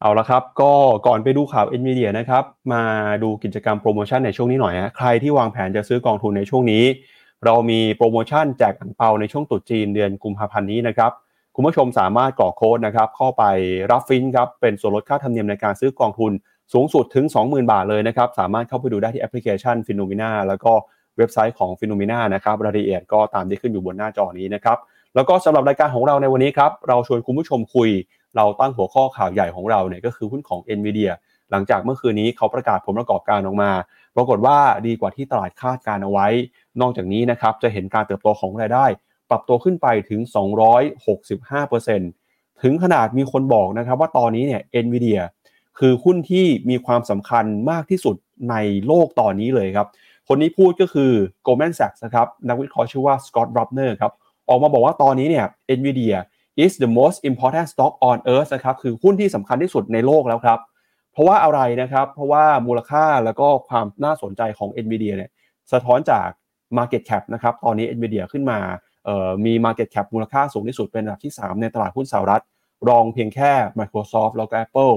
เอาละครับ ก็ก่อนไปดูข่าว NVIDIA นะครับ มาดูกิจกรรมโปรโมชั่นในช่วงนี้หน่อยฮะใครที่วางแผนจะซื้อกองทุนในช่วงนี้ เรามีโปรโมชั่นแจกอังเปาในช่วงตรุษจีนเดือนกุมภาพันธ์นี้นะครับคุณผู้ชมสามารถกรอกโค้ดนะครับเข้าไปรับฟินครับเป็นส่วนลดค่าธรรมเนียมในการซื้อกองทุน สูงสุดถึง 20,000 บาทเลยนะครับ สามารถเข้าไปดูได้ที่แอปพลิเคชัน p h e n o m e n a แล้วก็เว็บไซต์ของ p h e n o m e n a นะครับรายละเอียดก็ตามที่ขึ้นอยู่บนหน้าจอนี้นะครับ แล้วก็สำหรับรายการของเราในวันนี้ครับ เราชวนคุณผู้ชมคุย เราตั้งหัวข้อข่าวใหญ่ของเราเนี่ยก็คือหุ้นของ NVIDIA หลังจากเมื่อคืนนี้เขาประกาศผลประกอบการออกมา ปรากฏว่าดีกว่าที่ตลาดคาดการเอาไว้ นอกจากนี้นะครับจะเห็นการเติบโตของรายได้ ปรับตัวขึ้นไปถึง 265%ถึงขนาดมีคนบอกนะครับว่าตอนนี้เนี่ย NVIDIA คือหุ้นที่มีความสำคัญมากที่สุดในโลกตอนนี้เลยครับ คนนี้พูดก็คือ Goldman Sachs นะครับ นักวิเคราะห์ชื่อว่า Scott Rubner ครับ ออกมาบอกว่าตอนนี้เนี่ย NVIDIA is the most important stock on earth นะครับ คือหุ้นที่สำคัญที่สุดในโลกแล้วครับ เพราะว่าอะไรนะครับ เพราะว่ามูลค่าแล้วก็ความน่าสนใจของ NVIDIA เนี่ย สะท้อนจาก Market Cap นะครับ ตอนนี้ NVIDIA ขึ้นมามี Market Cap มูลค่าสูงที่สุดเป็นอันดับที่ 3 ในตลาดหุ้นสหรัฐ รองเพียงแค่ Microsoft แล้วก็ Apple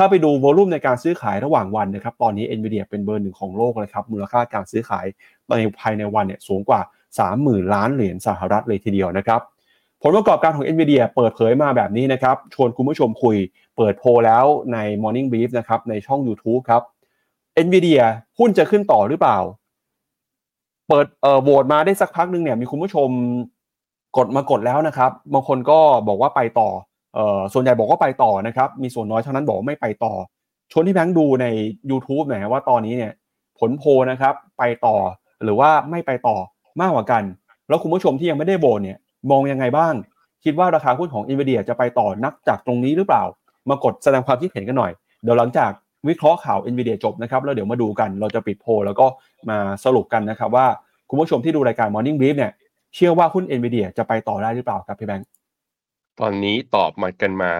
ถ้าไปดูโวลุ่มในการซื้อขายระหว่างวันนะครับ ตอนนี้ NVIDIA เป็นเบอร์หนึ่งของโลกเลยครับ มูลค่าการซื้อขายในภายในวันเนี่ยสูงกว่า 30,000 ล้านเหรียญสหรัฐเลยทีเดียวนะครับ ผลประกอบการของ NVIDIA เปิดเผยมาแบบนี้นะครับ ชวนคุณผู้ชมคุย เปิดโพลแล้วใน Morning Brief นะครับในช่อง YouTube ครับ NVIDIA หุ้นจะขึ้นต่อหรือเปล่า เปิดเอ่อโหวตมาได้สักพักนึงเนี่ยมีคุณผู้ชมกดมากดแล้วนะครับ บางคนก็บอกว่าไปต่อ ส่วนใหญ่บอกว่าไปต่อนะครับ มีส่วนน้อยเท่านั้นบอกไม่ไปต่อ ชวนที่แบงค์ดูใน YouTube หน่อยว่าตอนนี้เนี่ยผลโพนะครับไปต่อหรือว่าไม่ไปต่อมากกว่ากัน แล้วคุณผู้ชมที่ยังไม่ได้โหวตเนี่ยมองยังไงบ้าง คิดว่าราคาหุ้นของ NVIDIA จะไปต่อนักจากตรงนี้หรือเปล่า มากดแสดงความคิดเห็นกันหน่อย เดี๋ยวหลังจากวิเคราะห์ข่าว NVIDIA จบนะครับแล้วเดี๋ยวมาดูกันเราจะปิดโพแล้วก็มาสรุปกันนะครับว่าคุณผู้ชมที่ดูรายการ Morning Brief เนี่ยเชื่อว่าหุ้น NVIDIA จะไปต่อได้หรือเปล่าครับพี่แบงค์
ตอนนี้ตอบมากันมา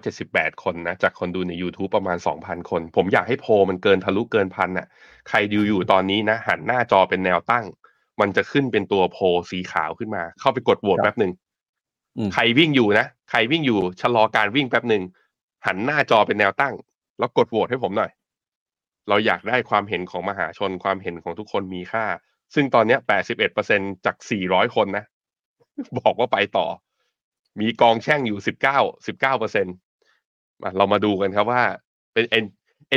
378 คนนะ จากคนดูใน YouTube ประมาณ 2,000 คน ผมอยากให้โพลมันเกินทะลุเกินพันน่ะ ใครดูอยู่ตอนนี้นะ หันหน้าจอเป็นแนวตั้ง มันจะขึ้นเป็นตัวโพลสีขาวขึ้นมา เข้าไปกดโหวตแป๊บหนึ่งใครวิ่งอยู่นะ ใครวิ่งอยู่ชะลอการวิ่งแป๊บหนึ่งหันหน้าจอเป็นแนวตั้ง แล้วกดโหวตให้ผมหน่อย เราอยากได้ความเห็นของมหาชนความเห็นของทุกคนมีค่า ซึ่งตอนนี้แปดสิบเอ็ดเปอร์เซ็นจากสี่ร้อยคนนะ บอกว่าไปต่อ มีกองแช่งอยู่สิบเก้าสิบเก้าเปอร์เซ็นต์เรามาดูกันครับว่าเป็น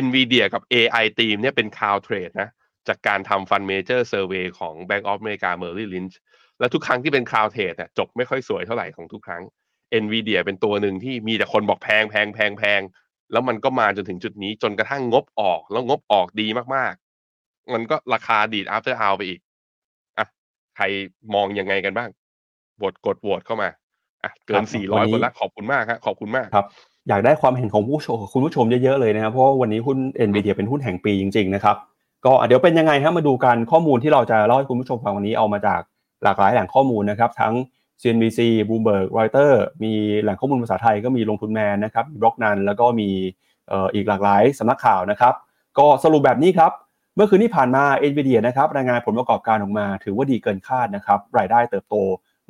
NVIDIA กับ AI theme เนี่ยเป็น crowded trade นะจากการทำ fund manager survey ของ Bank of America Merrill Lynch แล้วทุกครั้งที่เป็น crowded trade เนี่ยจบไม่ค่อยสวยเท่าไหร่ของทุกครั้ง NVIDIA เป็นตัวหนึ่งที่มีแต่คนบอกแพงแพงแพงแพงแล้วมันก็มาจนถึงจุดนี้จนกระทั่งงบออก แล้วงบออกดีมากๆ มันก็ราคาดีด after hour ไปอีกอะใครมองยังไงกันบ้างบทกดโหวตเข้ามา อะเกิน 400คนละขอบคุณมากครับขอบคุณมาก
ครับอยากได้ความเห็นของผู้ชมคุณผู้ชมเยอะๆเลยนะครับเพราะวันนี้หุ้น NVIDIA เป็นหุ้นแห่งปีจริงๆนะครับก็เดี๋ยวเป็นยังไงฮะมาดูกันข้อมูลที่เราจะเล่าให้คุณผู้ชมฟังวันนี้เอามาจากหลากหลายแหล่งข้อมูลนะครับ ทั้ง CNBC Bloomberg Reuters มีแหล่งข้อมูลภาษาไทยก็มีลงทุนแมนนะครับบล็อกนันแล้วก็มีอีกหลากหลายสำนักข่าวนะครับก็สรุปแบบนี้ครับเมื่อคืนที่ผ่านมา NVIDIA นะครับรายงานผลประกอบการออกมา ถือว่าดีเกินคาดนะครับรายได้เติบโต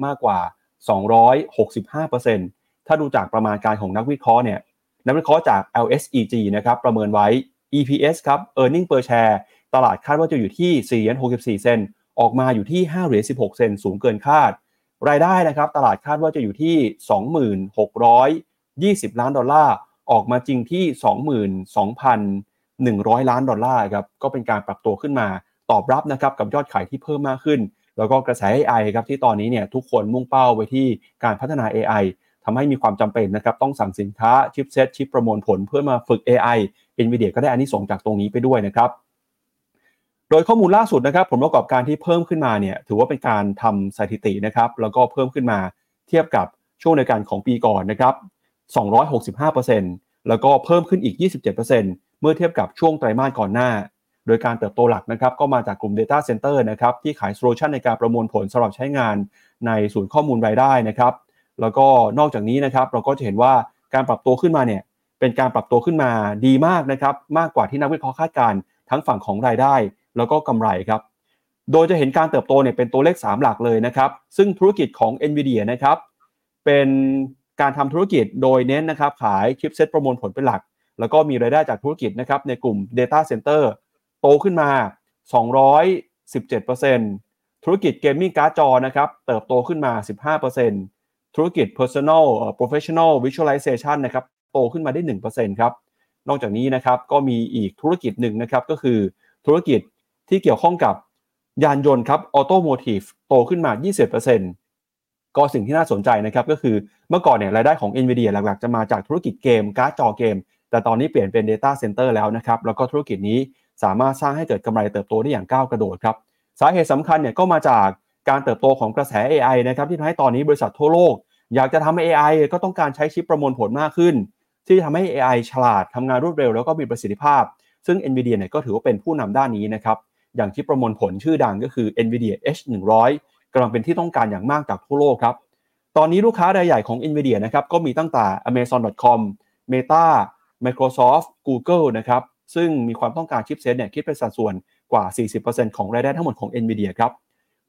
มากกว่า 265%ถ้าดูจากประมาณการของนักวิเคราะห์เนี่ยนักวิเคราะห์จาก LSEG นะครับประเมินไว้ EPS ครับ Earning per share ตลาดคาดว่าจะอยู่ที่4เหรียญ64 เซนออกมาอยู่ที่5เหรียญ16 เซนสูงเกินคาด รายได้นะครับตลาดคาดว่าจะอยู่ที่ 2620 ล้านดอลลาร์ออกมาจริงที่ 22,100 ล้านดอลลาร์ครับก็เป็นการปรับตัวขึ้นมาตอบรับนะครับกับยอดขายที่เพิ่มมากขึ้น แล้วก็กระแส AI ครับที่ตอนนี้เนี่ยทุกคนมุ่งเป้าไปที่การพัฒนา AI ทำให้มีความจำเป็นนะครับต้องสั่งสินค้า chipset ชิปประมวลผลเพื่อมาฝึก AI NVIDIA ก็ได้อานิสงส์จากตรงนี้ไปด้วยนะครับ โดยข้อมูลล่าสุดนะครับผลประกอบการที่เพิ่มขึ้นมาเนี่ยถือว่าเป็นการทำสถิตินะครับแล้วก็เพิ่มขึ้นมาเทียบกับช่วงในการของปีก่อนนะครับ265%แล้วก็เพิ่มขึ้นอีก 27%เมื่อเทียบกับช่วงไตรมาสก่อนหน้า ดยการเติบโตหลักนะครับก็มาจากกลุ่ม Data Center นะครับที่ขายโซลูชันในการประมวลผลสำหรับใช้งานในศูนย์ข้อมูลรายได้นะครับแล้วก็นอกจากนี้นะครับเราก็จะเห็นว่าการปรับตัวขึ้นมาเนี่ยเป็นการปรับตัวขึ้นมาดีมากนะครับมากกว่าที่นักวิเคราะห์คาดการทั้งฝั่งของรายได้ แล้วก็กำไรครับโดยจะเห็นการเติบโตเนี่ยเป็นตัวเลข 3 หลักเลยนะครับซึ่งธุรกิจของ NVIDIA นะครับเป็นการทำธุรกิจโดยเน้นนะครับขาย chipset ประมวลผลเป็นหลัก แล้วก็มีรายได้จากธุรกิจนะครับในกลุ่ม Data Center โตขึ้นมา 217%ธุรกิจ gaming การ์ดจอนะครับเติบโตขึ้นมา 15%ธุรกิจ Personal Professional Visualization นะครับโตขึ้นมาได้ 1%ครับนอกจากนี้นะครับก็มีอีกธุรกิจหนึ่งนะครับก็คือธุรกิจที่เกี่ยวข้องกับยานยนต์ครับ automotive โตขึ้นมา 20%ก็สิ่งที่น่าสนใจนะครับก็คือเมื่อก่อนเนี่ยรายได้ของ NVIDIA หลักๆ จะมาจากธุรกิจเกม การ์ดจอเกม แต่ตอนนี้เปลี่ยนเป็น Data Center แล้วนะครับ แล้วก็ธุรกิจนี้ สามารถสร้างให้เกิดกำไรเติบโตได้อย่างก้าวกระโดดครับสาเหตุสำคัญเนี่ยก็มาจากการเติบโตของกระแส AI นะครับที่ทำให้ตอนนี้บริษัททั่วโลก อยากจะทำ AI ก็ต้องการใช้ชิปประมวลผลมากขึ้น ที่ทำให้ AI ฉลาดทำงานรวดเร็วแล้วก็มีประสิทธิภาพ ซึ่ง NVIDIA เนี่ยก็ถือว่าเป็นผู้นำด้านนี้นะครับอย่างชิปประมวลผลชื่อดังก็คือ NVIDIA H100 กำลังเป็นที่ต้องการอย่างมากจากทั่วโลกครับตอนนี้ลูกค้ารายใหญ่ของ NVIDIA นะครับก็มีตั้งแต่ Amazon.com Meta Microsoft Google นะครับ ซึ่งมีความต้องการ chipset เนี่ยคิดเป็นสัดส่วนกว่า 40%ของรายได้ทั้งหมดของ NVIDIA ครับ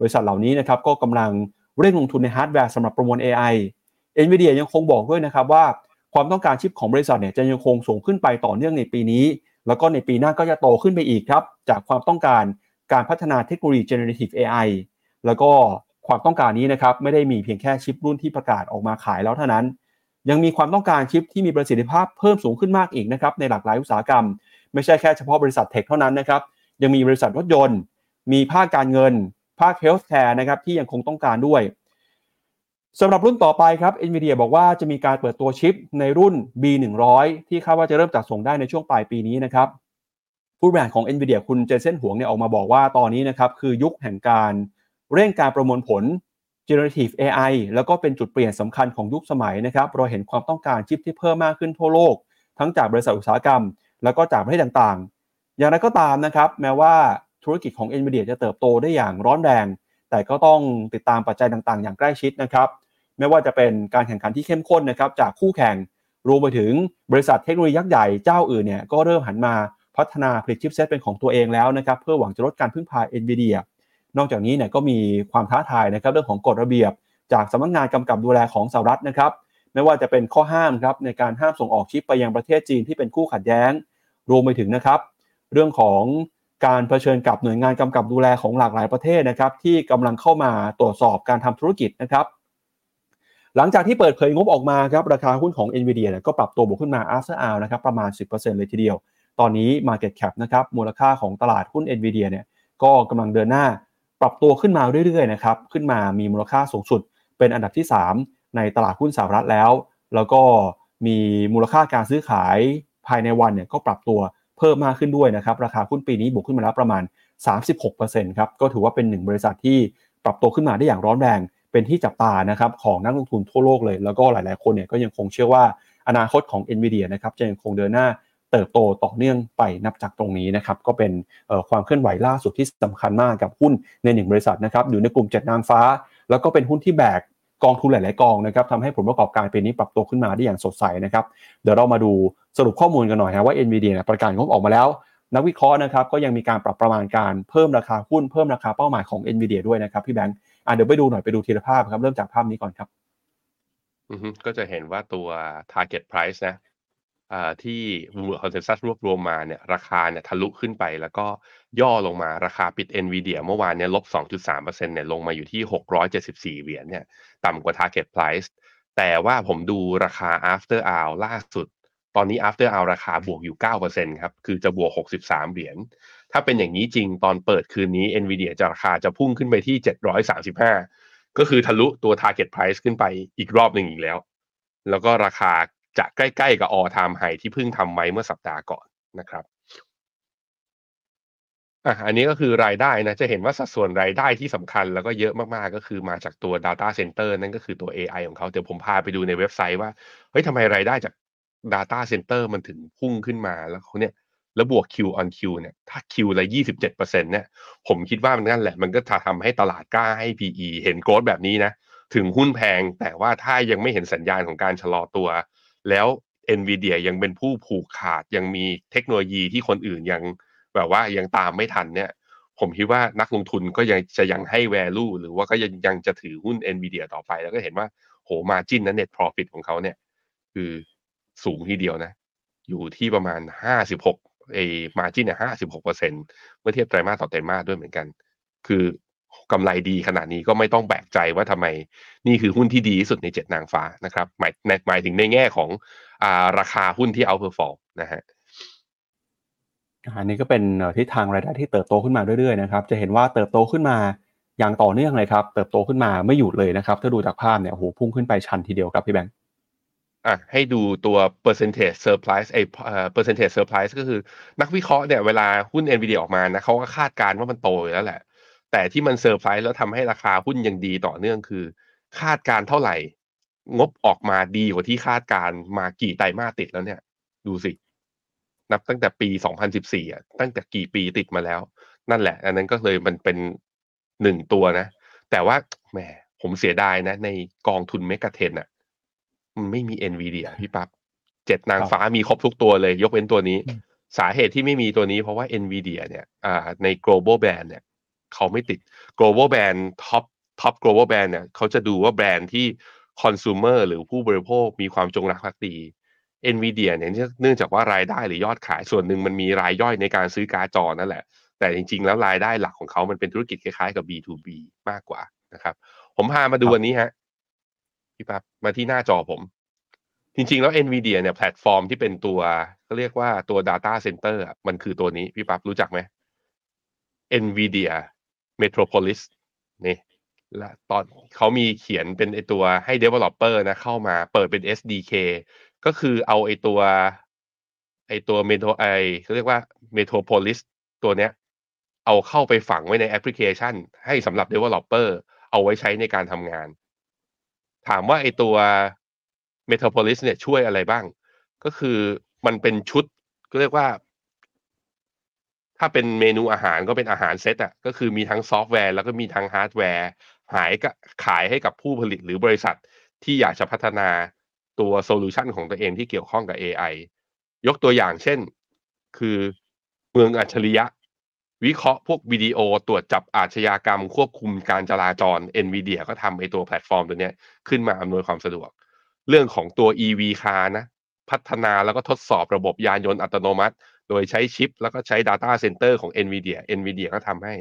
บริษัทเหล่านี้นะครับก็กำลังเร่งลงทุนในฮาร์ดแวร์สำหรับประมวล AI NVIDIA ยังคงบอกด้วยนะครับว่าความต้องการชิปของบริษัทเนี่ยจะยังคงสูงขึ้นไปต่อเนื่องในปีนี้ แล้วก็ในปีหน้าก็จะโตขึ้นไปอีกครับจากความต้องการการพัฒนาเทคโนโลยี generative AI แล้วก็ความต้องการนี้นะครับไม่ได้มีเพียงแค่ชิปรุ่นที่ประกาศออกมาขายแล้วเท่านั้น ยังมีความต้องการชิปที่มีประสิทธิภาพเพิ่มสูงขึ้นมากอีกนะครับในหลากหลายอุตสาหกรรม ไม่ใช่แค่เฉพาะบริษัทเทคเท่านั้นนะครับ ยังมีบริษัทรถยนต์ มีภาคการเงิน ภาค healthcare นะครับที่ยังคงต้องการด้วยสำหรับรุ่นต่อไปครับ NVIDIA บอกว่าจะมีการเปิดตัวชิปในรุ่น B100 ที่คาดว่าจะเริ่มจัดส่งได้ในช่วงปลายปีนี้นะครับ ผู้บริหารของ NVIDIA คุณเจนเซนหวงเนี่ยออกมาบอกว่าตอนนี้นะครับคือยุคแห่งการเร่งการประมวลผล generative AI แล้วก็เป็นจุดเปลี่ยนสำคัญของยุคสมัยนะครับ เราเห็นความต้องการชิปที่เพิ่มมากขึ้นทั่วโลก ทั้งจากบริษัทอุตสาหกรรม แล้วก็จากประเทศต่างๆ อย่างไรก็ตามนะครับ แม้ว่าธุรกิจของ NVIDIA จะเติบโตได้อย่างร้อนแรง แต่ก็ต้องติดตามปัจจัยต่างๆ อย่างใกล้ชิดนะครับ ไม่ว่าจะเป็นการแข่งขันที่เข้มข้นนะครับจากคู่แข่งรวมไปถึงบริษัทเทคโนโลยียักษ์ใหญ่เจ้าอื่นเนี่ยก็เริ่มหันมาพัฒนาผลิตชิปเซตเป็นของตัวเองแล้วนะครับเพื่อหวังจะลดการพึ่งพา NVIDIA นอกจากนี้เนี่ยก็มีความท้าทายนะครับเรื่องของกฎระเบียบ จากสำนักงงานกำกับดูแลของสหรัฐนะครับไม่ว่าจะเป็นข้อห้ามครับในการห้ามส่งออกชิปไปยังประเทศจีนที่เป็นคู่ขัดแย้ง รวมไปถึงนะครับ เรื่องของการเผชิญกับหน่วยงานกำกับดูแลของหลากหลายประเทศนะครับ ที่กำลังเข้ามาตรวจสอบการทำธุรกิจนะครับ หลังจากที่เปิดเผยงบออกมาครับราคาหุ้นของ NVIDIA เนี่ยก็ปรับตัวบวกขึ้นมา after hour นะครับประมาณ 10%เลยทีเดียว ตอนนี้ Market Cap นะครับมูลค่าของตลาดหุ้น NVIDIA เนี่ยก็กำลังเดินหน้าปรับตัวขึ้นมาเรื่อยๆนะครับขึ้นมามีมูลค่าสูงสุด เป็นอันดับที่ 3 ในตลาดหุ้นสหรัฐแล้ว แล้วก็มีมูลค่าการซื้อขาย ภายในวันเนี่ยก็ปรับตัวเพิ่มมากขึ้นด้วยนะครับ ราคาหุ้นปีนี้บวกขึ้นมาแล้วประมาณ 36%ครับ ก็ถือว่าเป็นหนึ่งบริษัทที่ปรับตัวขึ้นมาได้อย่างร้อนแรง เป็นที่จับตานะครับของนักลงทุนทั่วโลกเลย แล้วก็หลาย ๆ คนเนี่ยก็ยังคงเชื่อว่าอนาคตของ NVIDIA นะครับจะยังคงเดินหน้าเติบโตต่อเนื่องไปนับจากตรงนี้นะครับก็เป็นความเคลื่อนไหวล่าสุดที่สำคัญมากกับหุ้นในหนึ่งบริษัทนะครับอยู่ในกลุ่มเจ็ดนางฟ้า แล้วก็เป็นหุ้นที่แบก กองทุนหลาย ๆ กองนะครับทำให้ผลประกอบการปีนี้ปรับตัวขึ้นมาได้อย่างสดใสนะครับเดี๋ยวเรามาดูสรุปข้อมูลกันหน่อยนะว่า n v d เนี่ยประกาศงบออกมาแล้ว นักวิเคราะห์นะครับก็ยังมีการปรับประมาณการเพิ่มราคาหุ้นเพิ่มราคาเป้าหมายของ n อ็นวีด้วยนะครับพี่แบงค์อะเดี๋ยวไปดูหน่อยไปดูทีละภาพครับเริ่มจากภาพนี้ก่อนครับ
ก็จะเห็นว่าตัว target price นะ อ่าที่ consensus รวบรวมมาเนี่ยราคาเนี่ยทะลุขึ้นไป แล้วก็ย่อลงมาราคาปิด NVIDIA เมื่อวานเนี่ยลบ 2.3%เนี่ยลงมาอยู่ที่ 674 เหรียญเนี่ยต่ำกว่า target price แต่ว่าผมดูราคา after hour ล่าสุด ตอนนี้ after hour ราคาบวกอยู่ 9%ครับ คือจะบวก 63 เหรียญ ถ้าเป็นอย่างนี้จริงตอนเปิดคืนนี้ NVIDIA จะราคาจะพุ่งขึ้นไปที่ 735 ก็คือทะลุตัว target price ขึ้นไปอีกรอบหนึ่งอีกแล้ว แล้วก็ราคา จะใกล้ๆกับ all time high ที่เพิ่งทำไว้เมื่อสัปดาห์ก่อนนะครับอะอันนี้ก็คือรายได้นะจะเห็นว่าสัดส่วนรายได้ที่สำคัญแล้วก็เยอะมากๆก็คือมาจากตัว Data Center นั่นก็คือตัว AI ของเขาเดี๋ยวผมพาไปดูในเว็บไซต์ว่าเฮ้ยทำไมรายได้จาก Data Center มันถึงพุ่งขึ้นมาแล้วเขาเนี่ยแล้วบวก Q on Q เนี่ยถ้า Q ละ27%เนี่ยผมคิดว่ามันนั่นแหละ มันก็จะทำให้ตลาดกล้าให้ PE เห็นโกรดแบบนี้นะ ถึงหุ้นแพงแต่ว่าถ้ายังไม่เห็นสัญญาณของการชะลอตัว แล้ว NVIDIA ยังเป็นผู้ผูกขาดยังมีเทคโนโลยีที่คนอื่นยังแบบว่ายังตามไม่ทันเนี่ย ผมคิดว่านักลงทุนก็ยังจะยังให้ value หรือว่าก็ยังยังจะถือหุ้น NVIDIA ต่อไป แล้วก็เห็นว่าโห margin นะ net profit ของเขาเนี่ย คือสูงทีเดียวนะ อยู่ที่ประมาณ 56เอ margin เนี่ย56เปอร์เซ็นเมื่อเทียบไตรมาสต่อไตรมาสด้วยเหมือนกัน คือ กำไรดีขนาดนี้ก็ไม่ต้องแบกใจว่าทำไมนี่คือหุ้นที่ดีที่สุดในเจ็ดนางฟ้านะครับหมายหมายถึงในแง่ของอ่าราคาหุ้นที่ outperform นะฮะ
อันนี้ก็เป็นทิศทางรายได้ที่เติบโตขึ้นมาเรื่อยๆนะครับจะเห็นว่าเติบโตขึ้นมาอย่างต่อเนื่องเลยครับเติบโตขึ้นมาไม่หยุดเลยนะครับ ถ้าดูจากภาพเนี่ยโหพุ่งขึ้นไปชันทีเดียวครับพี่แบงค์
อะให้ดูตัว percentage surprise ไอ้เอ่อ percentage surprise ก็คือนักวิเคราะห์เนี่ยเวลาหุ้น NVIDIA ออกมานะเขาก็คาดการณ์ว่ามันโตอยู่แล้วแหละ แต่ที่มันเซอร์ไพรส์แล้วทำให้ราคาหุ้นยังดีต่อเนื่องคือ คาดการณ์เท่าไหร่ งบออกมาดีกว่าที่คาดการณ์มากี่ไตรมาสติดแล้วเนี่ย ดูสิ นับตั้งแต่ปี 2014อะตั้งแต่กี่ปีติดมาแล้ว นั่นแหละ อันนั้นก็เลยมันเป็นหนึ่งตัวนะ แต่ว่าแหมผมเสียดายนะ ในกองทุน MEGA10อะ มันไม่มี NVIDIA พี่ปับ๊บเจ็ดนางฟ้ามีครบทุกตัวเลย ยกเว้นตัวนี้ สาเหตุที่ไม่มีตัวนี้เพราะว่า NVIDIA เนี่ยอ่าใน global band เนี่ย เขาไม่ติด global brand top top global brand เนี่ยเขาจะดูว่าแบรนด์ที่ consumer หรือผู้บริโภคมีความจงรักภักดี NVIDIA เนี่ยเนื่องจากว่ารายได้หรือยอดขายส่วนหนึ่งมันมีรายย่อยในการซื้อการ์ดจอนั่นแหละ แต่จริงๆ แล้วรายได้หลักของเขามันเป็นธุรกิจคล้ายๆกับ B2B มากกว่านะครับ ผมพามาดูวันนี้ฮะพี่ปั๊บมาที่หน้าจอผม จริง ๆ แล้ว NVIDIA เนี่ยแพลตฟอร์มที่เป็นตัวเขาเรียกว่าตัว Data Center มันคือตัวนี้ พี่ปั๊บรู้จักไหม NVIDIA Metropolis นี่และตอนเขามีเขียนเป็นไอตัวให้ Developer นะเข้ามาเปิดเป็น SDK ก็คือเอาไอตัวไอตัว Metro ไอเขาเรียกว่า Metropolis ตัวเนี้ย เอาเข้าไปฝังไว้ในแอปพลิเคชัน ให้สำหรับ Developer เอาไว้ใช้ในการทำงาน ถามว่าไอตัว Metropolis เนี่ยช่วยอะไรบ้าง ก็คือมันเป็นชุดก็เรียกว่า ถ้าเป็นเมนูอาหารก็เป็นอาหารเซตอะก็คือมีทั้งซอฟต์แวร์แล้วก็มีทั้งฮาร์ดแวร์หายก็ขายให้กับผู้ผลิตหรือบริษัทที่อยากจะพัฒนาตัว solution ของตัวเองที่เกี่ยวข้องกับ AI ยกตัวอย่างเช่น คือเมืองอัจฉริยะ วิเคราะห์พวกวิดีโอตรวจจับอาชญากรรม ควบคุมการจราจร NVIDIA ก็ทำไอตัวแพลตฟอร์มตัวนี้ขึ้นมาอำนวยความสะดวก เรื่องของตัว EV car นะ พัฒนาแล้วก็ทดสอบระบบยานยนต์อัตโนมัติ โดยใช้ชิป แล้วก็ใช้ Data Center ของ NVIDIA NVIDIA ก็ทำให้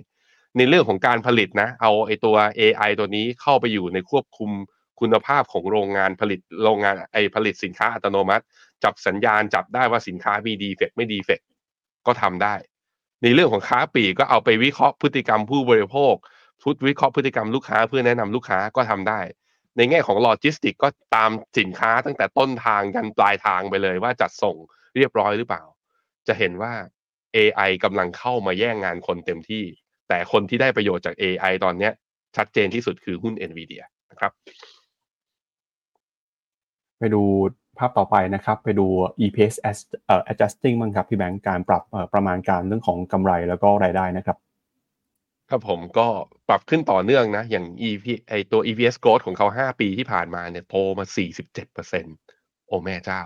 ในเรื่องของการผลิตนะ เอาไอตัว AI ตัวนี้เข้าไปอยู่ในควบคุมคุณภาพของโรงงานผลิตโรงงานไอผลิตสินค้าอัตโนมัติ จับสัญญาณจับได้ว่าสินค้ามี defect ไม่ defectก็ทำได้ ในเรื่องของค้าปลีกก็เอาไปวิเคราะห์พฤติกรรมผู้บริโภคพุทวิเคราะห์พฤติกรรมลูกค้าเพื่อแนะนำลูกค้าก็ทำได้ในแง่ของโลจิสติกก็ตามสินค้าตั้งแต่ต้นทางยันปลายทางไปเลยว่าจัดส่งเรียบร้อยหรือเปล่า จะเห็นว่า AI กำลังเข้ามาแย่งงานคนเต็มที่ แต่คนที่ได้ประโยชน์จาก AI ตอนเนี้ยชัดเจนที่สุดคือหุ้น NVIDIA นะครับ
ไปดูภาพต่อไปนะครับ ไปดู EPS adjusting บ้างครับ พี่แบงค์การปรับประมาณการเรื่องของกำไรแล้วก็รายได้นะครับ
ครับผมก็ปรับขึ้นต่อเนื่องนะ อย่าง EP ไอตัว EPS growth ของเขา 5 ปีที่ผ่านมาเนี่ยโตมา 47%โอ้แม่เจ้า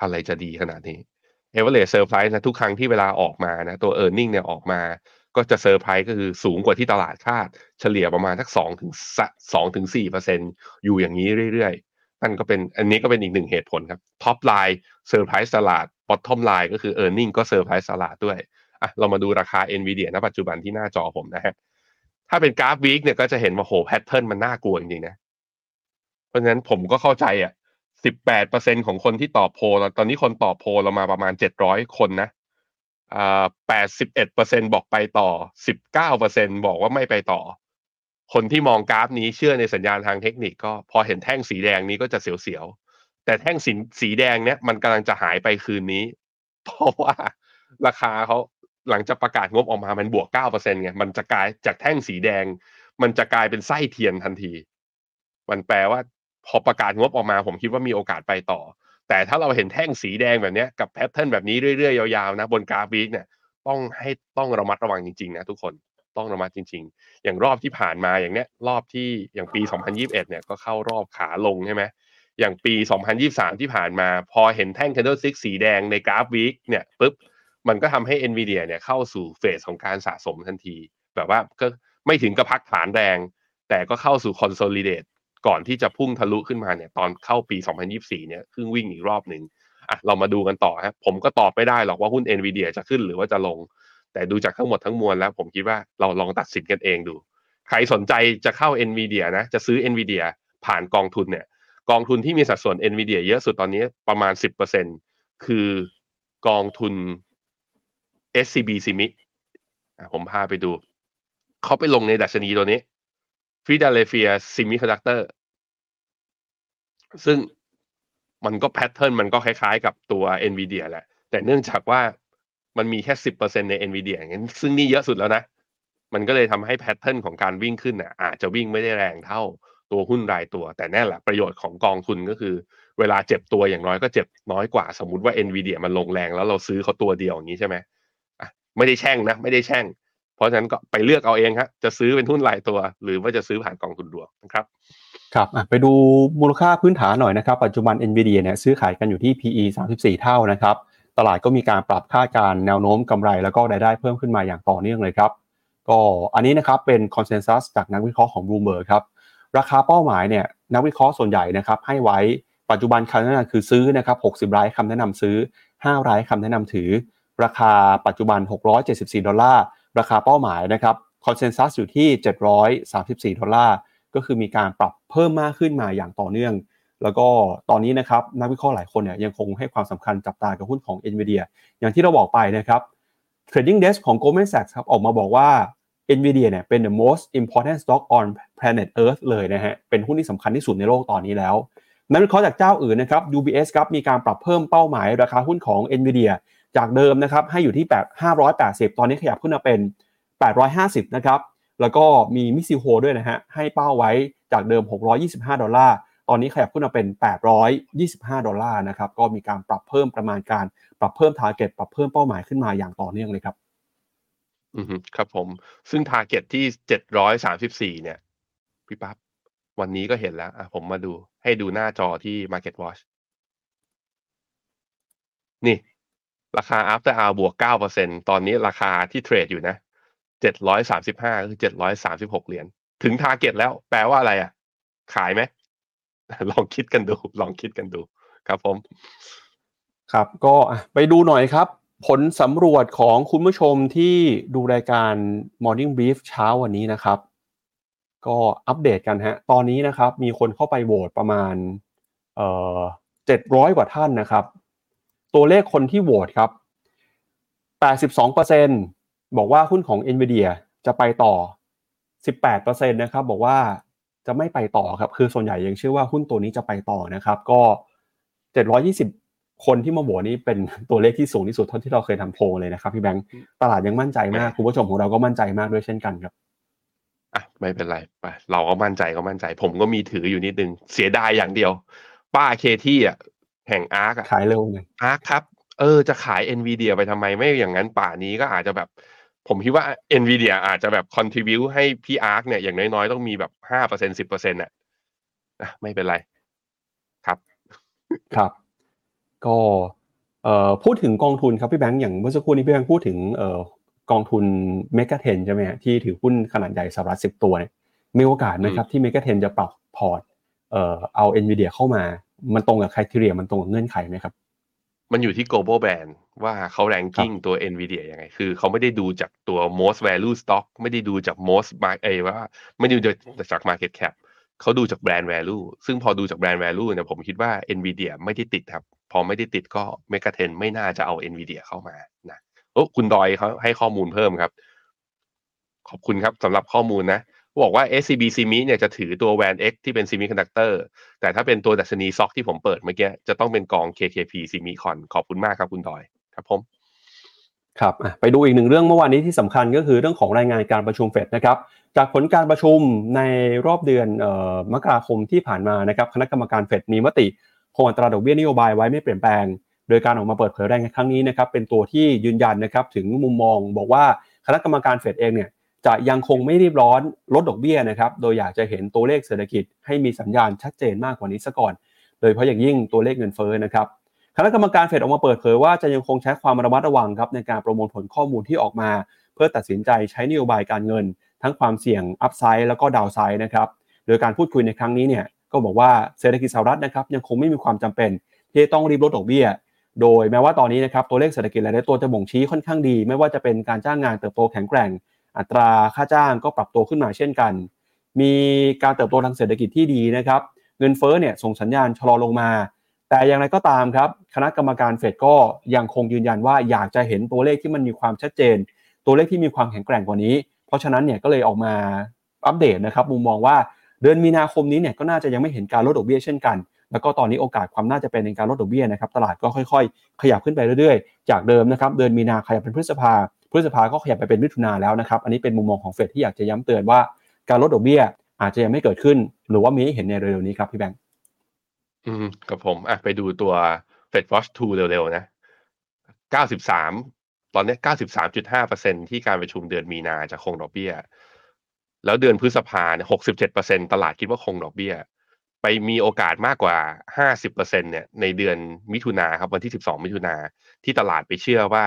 อะไรจะดีขนาดนี้ Average Surprise นะทุกครั้งที่เวลาออกมานะตัว e a r n i n g เนี่ยออกมา ก็จะเซอร์ไพรส์ก็คือสูงกว่าที่ตลาดคาด เฉลี่ยประมาณสัก2ถึง2ถึง4เปอร์เซ็นอยู่อย่างนี้เรื่อยๆ นั่นก็เป็นอันนี้ก็เป็นอีกหนึ่งเหตุผลครับ Top Line surprise ตลาด Bottom Line ก็คือ e a r n i n g ก็เซอร์ไพรส์ตลาดด้วยอะเรามาดูราคา NVIDIA ณปัจจุบันที่หน้าจอผมนะฮะถ้าเป็นกราฟ week เนี่ยก็จะเห็นว่าโห pattern มันน่ากลัวจริงๆนะ เพราะฉะนั้นผมก็เข้าใจอะ สิบแปดเปอร์เซ็นของคนที่ตอบโพลตอนนี้คนตอบโพลเรามาประมาณเจ็ดร้อยคนนะอ่าแปดสิบเอ็ดเปอร์เซ็นบอกไปต่อสิบเก้าเปอร์เซ็นบอกว่าไม่ไปต่อ คนที่มองกราฟนี้เชื่อในสัญญาณทางเทคนิคก็พอเห็นแท่งสีแดงนี้ก็จะเสียวๆ แต่แท่งสีสีแดงเนี้ยมันกำลังจะหายไปคืนนี้ เพราะว่าราคาเขาหลังจากประกาศงบออกมามันบวกเก้าเปอร์เซ็นไงมันจะกลายจากแท่งสีแดง มันจะกลายเป็นไส้เทียนทันที มันแปลว่า พอประกาศงบออกมาผมคิดว่ามีโอกาสไปต่อ แต่ถ้าเราเห็นแท่งสีแดงแบบนี้กับ pattern แบบนี้เรื่อยๆยาวๆนะบนกราฟ week เนี่ยต้องให้ต้องระมัดระวังจริงๆนะทุกคนต้องระมัดจริง ๆ อย่างรอบที่ผ่านมาอย่างเนี้ยรอบที่อย่างปี 2021 เนี่ยก็เข้ารอบขาลงใช่ไหมอย่างปี 2023 ที่ผ่านมา พอเห็นแท่ง candlestick สีแดงในกราฟวีคเนี่ยปุ๊บมันก็ทำให้ NVIDIA เนี่ยเข้าสู่เฟสของการสะสมทันที แบบว่าก็ไม่ถึงกับพักฐานแรง แต่ก็เข้าสู่ consolidate ก่อนที่จะพุ่งทะลุขึ้นมาเนี่ยตอนเข้าปี 2024 เนี่ยครึ่งวิ่งอีกรอบหนึ่งอะเรามาดูกันต่อครับผมก็ตอบไม่ได้หรอกว่าหุ้น NVIDIA จะขึ้นหรือว่าจะลง แต่ดูจากทั้งหมดทั้งมวลแล้ว ผมคิดว่าเราลองตัดสินกันเองดู ใครสนใจจะเข้า NVIDIA นะจะซื้อ NVIDIA ผ่านกองทุนเนี่ยกองทุนที่มีสัดส่วน NVIDIA เยอะสุดตอนนี้ประมาณ 10%คือกองทุน SCB ซิมิผมพาไปดู เขาไปลงในดัชนีตัวนี้ Philadelphia Semiconductor ซึ่ ซึ่งมันก็แพทเทิร์นมันก็คล้ายๆ กับตัว NVIDIA แหละ แต่เนื่องจากว่ามันมีแค่สิบเปอร์เซ็นใน NVIDIA อย่างนั้นซึ่งนี่เยอะสุดแล้วนะ มันก็เลยทำให้แพทเทิร์นของการวิ่งขึ้นน่ะอาจจะวิ่งไม่ได้แรงเท่าตัวหุ้นรายตัว แต่แน่แหละประโยชน์ของกองทุนก็คือ เวลาเจ็บตัวอย่างน้อยก็เจ็บน้อยกว่าสมมติว่า NVIDIA มันลงแรงแล้วเราซื้อเขาตัวเดียวอย่างนี้ใช่ไหมอะไม่ได้แช่งนะ ไม่ได้แช่ง เพราะฉะนั้นก็ไปเลือกเอาเองครับจะซื้อเป็นหุ้นรายตัว หรือว่าจะซื้อผ่านกองทุนรวมนะครับ
ครับไปดูมูลค่าพื้นฐานหน่อยนะครับ ปัจจุบัน NVIDIA เนี่ยซื้อขายกันอยู่ที่ PE 34 เท่านะครับ ตลาดก็มีการปรับคาดการแนวโน้มกำไร แล้วก็รายได้เพิ่มขึ้นมาอย่างต่อเนื่องเลยครับ ก็อันนี้นะครับเป็นคอนเซนแซสจากนักวิเคราะห์ของ Bloomberg ครับ ราคาเป้าหมายเนี่ยนักวิเคราะห์ส่วนใหญ่นะครับให้ไว้ปัจจุบันคำแนะนำคือซื้อนะครับ60 รายคำแนะนำซื้อ 5 รายคำแนะนำถือ ราคาปัจจุบัน 674 ดอลลาร์ ราคาเป้าหมายนะครับคอนเซนแซสอยู่ที่ 734 ดอลลาร์ ก็คือมีการปรับเพิ่มมากขึ้นมาอย่างต่อเนื่อง แล้วก็ตอนนี้นะครับนักวิเคราะห์หลายคนเนี่ยยังคงให้ความสำคัญจับตากับหุ้นของ NVIDIA อย่างที่เราบอกไปนะครับ Trading Desk ของ Goldman Sachs ครับออกมาบอกว่า NVIDIA เนี่ยเป็น the most important stock on planet Earth เลยนะฮะเป็นหุ้นที่สำคัญที่สุดในโลกตอนนี้แล้วนักวิเคราะห์จากเจ้าอื่นนะครับ UBS ครับมีการปรับเพิ่มเป้าหมายราคาหุ้นของ NVIDIA จากเดิมนะครับให้อยู่ที่แบบ580 ตอนนี้ขยับขึ้นมาเป็น 850 นะครับ แล้วก็มี Mizuho ด้วยนะฮะให้เป้าไว้จากเดิม 625 ดอลลาร์ ตอนนี้ขยับขึ้นมาเป็น 825 ดอลลาร์นะครับ ก็มีการปรับเพิ่มประมาณการ ปรับเพิ่ม target ปรับเพิ่มเป้าหมายขึ้นมาอย่างต่อเนื่องเลยครับ
อืมครับผม ซึ่ง target ที่เจ็ดร้อยสามสิบสี่เนี่ย พี่ปั๊บ วันนี้ก็เห็นแล้ว อะผมมาดู ให้ดูหน้าจอที่ Market Watch นี่ ราคา after hour บวกเก้าเปอร์เซ็นตอนนี้ราคาที่เทรดอยู่นะ เจ็ดร้อยสามสิบห้าคือเจ็ดร้อยสามสิบหกเหรียญถึงทาร์เก็ตแล้ว แปลว่าอะไรอะ ขายไหมลองคิดกันดู ลองคิดกันดู ครับผม
ครับก็ไปดูหน่อยครับ ผลสำรวจของคุณผู้ชมที่ดูรายการ Morning Brief เช้าวันนี้นะครับ ก็อัปเดตกันฮะ ตอนนี้นะครับ มีคนเข้าไปโหวตประมาณเอ่อเจ็ดร้อยกว่าท่านนะครับ ตัวเลขคนที่โหวตครับ82%บสองเปอร์เซ็นต์ กว่าหุ้นของ NVIDIA จะไปต่อ 18%นะครับบอกว่าจะไม่ไปต่อครับคือส่วนใหญ่ยังเชื่อว่าหุ้นตัวนี้จะไปต่อนะครับก็ 720 คนที่มาโหวตนี้เป็นตัวเลขที่สูงที่สุดเท่าที่เราเคยทำโพลเลยนะครับพี่แบงค์ตลาดยังมั่นใจมากคุณผู้ชมของเราก็มั่นใจมากด้วยเช่นกันครับ
อะไม่เป็นไรไปเราก็มั่นใจก็มั่นใจ ผมก็มีถืออยู่นิดนึงเสียดายอย่างเดียว ป้า Cathie อะแห่ง ARK อะ
ขายเร็วเลย
ARK ครับเออจะขาย NVIDIA ไปทำไมไม่อย่างนั้นป่านี้ก็อาจจะแบบ ผมคิดว่า NVIDIA อาจจะแบบ contribute ให้พี่ ARK เนี่ยอย่างน้อยๆ ต้องมีแบบห้าเปอร์เซ็นสิบเปอร์เซ็นต์อะอะไม่เป็นไร ครับ
ครับ ก็เอ่อพูดถึงกองทุนครับพี่แบงค์อย่างเมื่อสักครู่นี้พี่แบงค์พูดถึงเอ่อกองทุนเมกะเทนใช่ไหมฮะที่ถือหุ้นขนาดใหญ่สหรัฐสิบตัวเนี่ยมีโอกาสไหมครับที่เมกะเทนจะปรับพอร์ตเอ่อเอา NVIDIA เข้ามา มันตรงกับ c r i t e r i a มันตรงกับเงื่อนไขไหมครับ
มันอยู่ที่ global brand ว่าเขา ranking ตัว NVIDIA ยังไง คือเขาไม่ได้ดูจากตัว most value stock ไม่ได้ดูจาก most mar- เอยว่าไม่ได้ดูจาก market cap เขาดูจาก brand value ซึ่งพอดูจาก brand value เนี่ยผมคิดว่า NVIDIA ไม่ได้ติดครับ พอไม่ได้ติดก็ Mega t e n ไม่น่าจะเอา NVIDIA เข้ามานะโอ้คุณดอยเขาให้ข้อมูลเพิ่มครับ ขอบคุณครับสำหรับข้อมูลนะ บอกว่า SCB c m i เนี่ยจะถือตัว WAN X ที่เป็น Semiconductor แต่ถ้าเป็นตัวดัชนีซ็อกที่ผมเปิดเมื่อกี้จะต้องเป็นกอง KKP Semicon ขอบคุณมากครับคุณดอยครับผม
ครับไปดูอีกหนึ่งเรื่องเมื่อวานนี้ที่สำคัญก็คือเรื่องของรายงานการประชุมเฟดนะครับจากผลการประชุมในรอบเดือนออมกราคมที่ผ่านมานะครับคณะกรรมการเฟดมีมติคงอัตราดอกเบี้ยนโยบายไว้ไม่เปลี่ยนแปลง โดยการออกมาเปิดเผยรายงานครั้งนี้นะครับเป็นตัวที่ยืนยันนะครับถึงมุมมองบอกว่าคณะกรรมการเฟดเองเนี่ย จะยังคงไม่รีบร้อนลดดอกเบี้ยนะครับ โดยอยากจะเห็นตัวเลขเศรษฐกิจให้มีสัญญาณชัดเจนมากกว่านี้ซะก่อน โดยเฉพาะอย่างยิ่งตัวเลขเงินเฟ้อนะครับคณะกรรมการเฟดออกมาเปิดเผยว่าจะยังคงใช้ความระมัดระวังครับในการประมวลผลข้อมูลที่ออกมา เพื่อตัดสินใจใช้นโยบายการเงิน ทั้งความเสี่ยงอัพไซด์แล้วก็ดาวไซด์นะครับโดยการพูดคุยในครั้งนี้เนี่ยก็บอกว่าเศรษฐกิจสหรัฐนะครับยังคงไม่มีความจำเป็น ที่ต้องรีบลดดอกเบี้ย โดยแม้ว่าตอนนี้นะครับตัวเลขเศรษฐกิจหลายๆตัวจะบ่งชี้ค่อนข้างดี ไม่ว่าจะเป็นการจ้างงานเติบโตแข็งแกร่ง อัตราค่าจ้างก็ปรับตัวขึ้นมาเช่นกัน มีการเติบโตทางเศรษฐกิจที่ดีนะครับ เงินเฟ้อเนี่ยส่งสัญญาณชะลอลงมา แต่อย่างไรก็ตามครับ คณะกรรมการเฟดก็ยังคงยืนยันว่าอยากจะเห็นตัวเลขที่มันมีความชัดเจน ตัวเลขที่มีความแข็งแกร่งกว่านี้ เพราะฉะนั้นเนี่ยก็เลยออกมาอัปเดตนะครับมุมมองว่าเดือนมีนาคมนี้เนี่ยก็น่าจะยังไม่เห็นการลดดอกเบี้ยเช่นกัน แล้วก็ตอนนี้โอกาสความน่าจะเป็นในการลดดอกเบี้ยนะครับตลาดก็ค่อย ๆ ขยับขึ้นไปเรื่อยๆ จากเดิมนะครับเดือนมีนาขยับเป็นพฤษภา พฤษภาก็ขยับไปเป็นมิถุนาแล้วนะครับ อันนี้เป็นมุมมองของเฟดที่อยากจะย้ำเตือนว่าการลดดอกเบี้ยอาจจะยังไม่เกิดขึ้น หรือว่ามีให้เห็นในเร็วๆนี้ครับพี่แบงค์
อืมกับผมอะไปดูตัว Fed Watch 2 เร็วๆนะ 93 ตอนนี้ 93.5%ที่การประชุมเดือนมีนาจะคงดอกเบี้ย แล้วเดือนพฤษภาเนี่ย67%ตลาดคิดว่าคงดอกเบี้ย ไปมีโอกาสมากกว่า 50%เนี่ยในเดือนมิถุนาครับวันที่ 12 มิถุนาที่ตลาดไปเชื่อว่า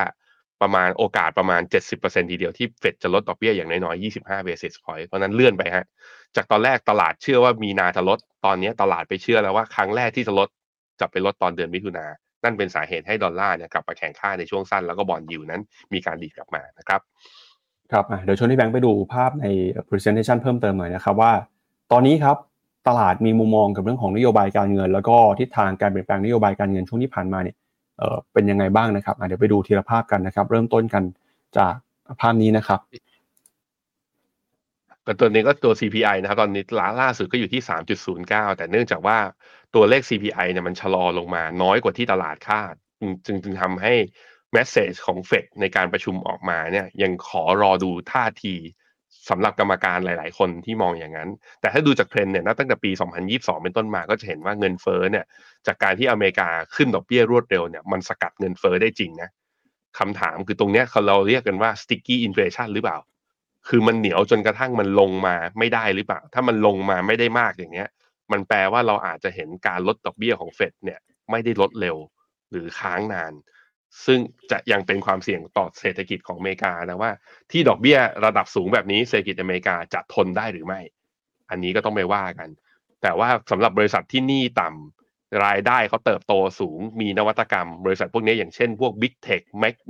ประมาณโอกาสประมาณ 70%ทีเดียวที่เฟดจะลดดอกเบี้ยอย่างน้อยๆ 25 basis point เพราะนั้นเลื่อนไปฮะ จากตอนแรกตลาดเชื่อว่ามีนาจะลด ตอนนี้ตลาดไปเชื่อแล้วว่าครั้งแรกที่จะลดจะไปลดตอนเดือนมิถุนา นั่นเป็นสาเหตุให้ดอลลาร์เนี่ยกลับมาแข่งค่าในช่วงสั้นแล้วก็บอลยูนั้นมีการดีกลับมานะครับ
ครับเดี๋ยวชวนที่แบงค์ไปดูภาพใน presentation เพิ่มเติมหน่อยนะครับว่า ตอนนี้ครับตลาดมีมุมมองกับเรื่องของนโยบายการเงิน แล้วก็ทิศทางการเปลี่ยนแปลงนโยบายการเงินช่วงที่ผ่านมาเนี่ย เออเป็นยังไงบ้างนะครับเดี๋ยวไปดูทีละภาพกันนะครับ เริ่มต้นกันจากภาพนี้นะครับ
ก็ตัวนี้ก็ตัว CPI นะครับตอนนี้ล่าล่าสุดก็อยู่ที่ 3.09 แต่เนื่องจากว่าตัวเลข CPI เนี่ยมันชะลอลงมาน้อยกว่าที่ตลาดคาด จึงจึงทำให้แมสเซจของเฟดในการประชุมออกมาเนี่ยยังขอรอดูท่าที สำหรับกรรมการหลาย ๆ คนที่มองอย่างนั้น แต่ถ้าดูจากเทรนด์เนี่ยนับตั้งแต่ปี 2022 เป็นต้นมาก็จะเห็นว่าเงินเฟ้อเนี่ย จากการที่อเมริกาขึ้นดอกเบี้ยรวดเร็วเนี่ยมันสกัดเงินเฟ้อได้จริงนะคำถามคือตรงเนี้ยเราเรียกกันว่า sticky inflation หรือเปล่า คือมันเหนียวจนกระทั่งมันลงมาไม่ได้หรือเปล่า ถ้ามันลงมาไม่ได้มากอย่างเงี้ย มันแปลว่าเราอาจจะเห็นการลดดอกเบี้ยของเฟดเนี่ยไม่ได้ลดเร็วหรือค้างนาน ซึ่งจะยังเป็นความเสี่ยงต่อเศรษฐกิจของอเมริกานะว่า ที่ดอกเบี้ยระดับสูงแบบนี้เศรษฐกิจอเมริกาจะทนได้หรือไม่ อันนี้ก็ต้องไปว่ากัน แต่ว่าสำหรับบริษัทที่หนี้ต่ำรายได้เขาเติบโตสูงมีนวัตกรรม บริษัทพวกนี้อย่างเช่นพวก Big Tech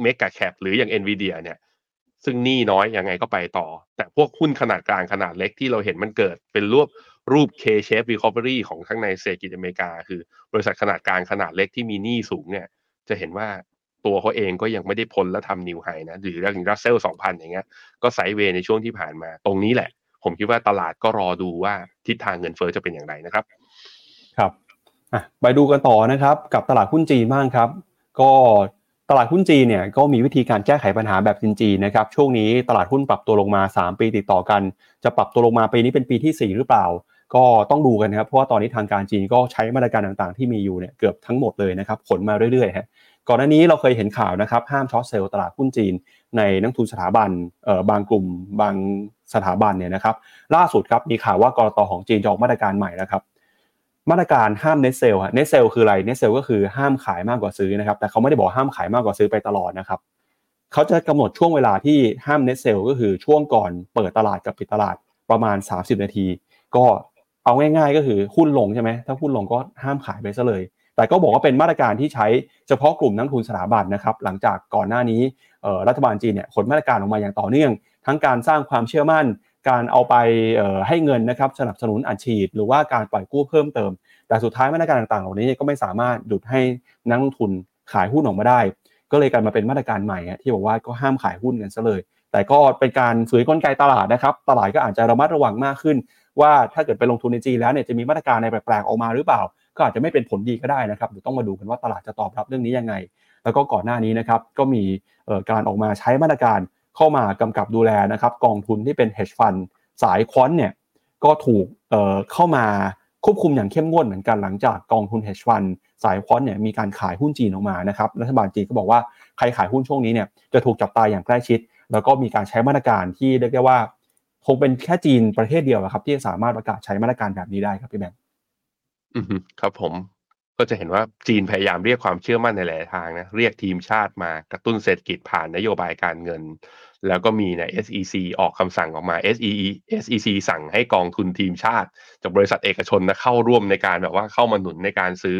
Mega Cap หรืออย่าง Nvidia เนี่ยซึ่งหนี้น้อยยังไงก็ไปต่อ แต่พวกหุ้นขนาดกลางขนาดเล็กที่เราเห็นมันเกิดเป็นรูปรูป K-shape recovery ของทั้งในเศรษฐกิจอเมริกา คือบริษัทขนาดกลางขนาดเล็กที่มีหนี้สูงเนี่ยจะเห็นว่า ตัวเขาเองก็ยังไม่ได้พ้นและทำนิวไฮนะหรืออย่างรัสเซลสองพันอย่างเงี้ยก็ไซด์เวย์ในช่วงที่ผ่านมา ตรงนี้แหละ ผมคิดว่าตลาดก็รอดูว่าทิศทางเงินเฟอ้อจะเป็นอย่างไรนะครับ
ครับไปดูกันต่อนะครับ กับตลาดหุ้นจีนบ้างครับ ก็ตลาดหุ้นจีนเนี่ยก็มีวิธีการแก้ไขปัญหาแบบจีนๆนะครับช่วงนี้ตลาดหุ้นปรับตัวลงมา 3 ปีติดต่อกัน จะปรับตัวลงมาปีนี้เป็นปีที่ 4 หรือเปล่า ก็ต้องดูกันนะครับเพราะว่าตอนนี้ทางการจีนก็ใช้มาตรการต่างๆ ที่มีอยู่เนี่ยเกือบทั้งหมดเลยนะครับผลมาเรื่อยๆฮะ ก่อนหน้านี้เราเคยเห็นข่าวนะครับห้ามช็อตเซลล์ตลาดหุ้นจีน ในนักทุนสถาบันเอ่อบางกลุ่มบางสถาบันเนี่ยนะครับล่าสุดครับมีข่าวว่ากลตของจีนจะออกมาตรการใหม่นะครับมาตรการห้าม net sell net sell คืออะไร net sell ก็คือห้ามขายมากกว่าซื้อนะครับแต่เขาไม่ได้บอกห้ามขายมากกว่าซื้อไปตลอดนะครับเขาจะกำหนดช่วงเวลาที่ห้าม net sell ก็คือช่วงก่อนเปิดตลาดกับปิดตลาดประมาณ 30 นาที ก็เอาง่ายๆก็คือหุ้นลงใช่ไหมถ้าหุ้นลงก็ห้ามขายไปซะเลย แต่ก็บอกว่าเป็นมาตรการที่ใช้เฉพาะกลุ่มนักลงทุนสถาบันนะครับ หลังจากก่อนหน้านี้รัฐบาลจีนเนี่ยขนมาตรการออกมาอย่างต่อเนื่อง ทั้งการสร้างความเชื่อมั่น การเอาไปให้เงินนะครับสนับสนุนอัดฉีด หรือว่าการปล่อยกู้เพิ่มเติม แต่สุดท้ายมาตรการต่างๆ เหล่านี้ก็ไม่สามารถหยุดให้นักลงทุนขายหุ้นออกมาได้ ก็เลยกลายมาเป็นมาตรการใหม่ที่บอกว่าก็ห้ามขายหุ้นกันซะเลย แต่ก็เป็นการฝืนกลไกตลาดนะครับ ตลาดก็อาจจะระมัดระวังมากขึ้น ว่าถ้าเกิดไปลงทุนในจีนแล้วเนี่ยจะมีมาตรการในแปลกๆออกมาหรือเปล่า ก็อาจจะไม่เป็นผลดีก็ได้นะครับเดี๋ยวต้องมาดูกันว่าตลาดจะตอบรับเรื่องนี้ยังไง แล้วก็ก่อนหน้านี้นะครับก็มีการออกมาใช้มาตรการเข้ามากำกับดูแลนะครับกองทุนที่เป็น hedge fund สายควอนเนี่ยก็ถูกเข้ามาควบคุมอย่างเข้มงวดเหมือนกันหลังจากกองทุน hedge fund สายควอนเนี่ยมีการขายหุ้นจีนออกมานะครับรัฐบาลจีนก็บอกว่าใครขายหุ้นช่วงนี้เนี่ยจะถูกจับตายอย่างใกล้ชิด แล้วก็มีการใช้มาตรการที่เรียกได้ว่าคงเป็นแค่จีนประเทศเดียวครับที่สามารถประกาศใช้มาตรการแบบนี้ได้ครับพี่แบงค์
อืครับผม ก็จะเห็นว่า จีนพยายามเรียกความเชื่อมั่นในหลายทางนะ เรียกทีมชาติมากระตุ้นเศรษฐกิจผ่านนโยบายการเงิน แล้วก็มีใน SEC ออกคำสั่งออกมา SEC SEC สั่งให้กองทุนทีมชาติ จากบริษัทเอกชนนะเข้าร่วมในการแบบว่าเข้ามาหนุนในการซื้อ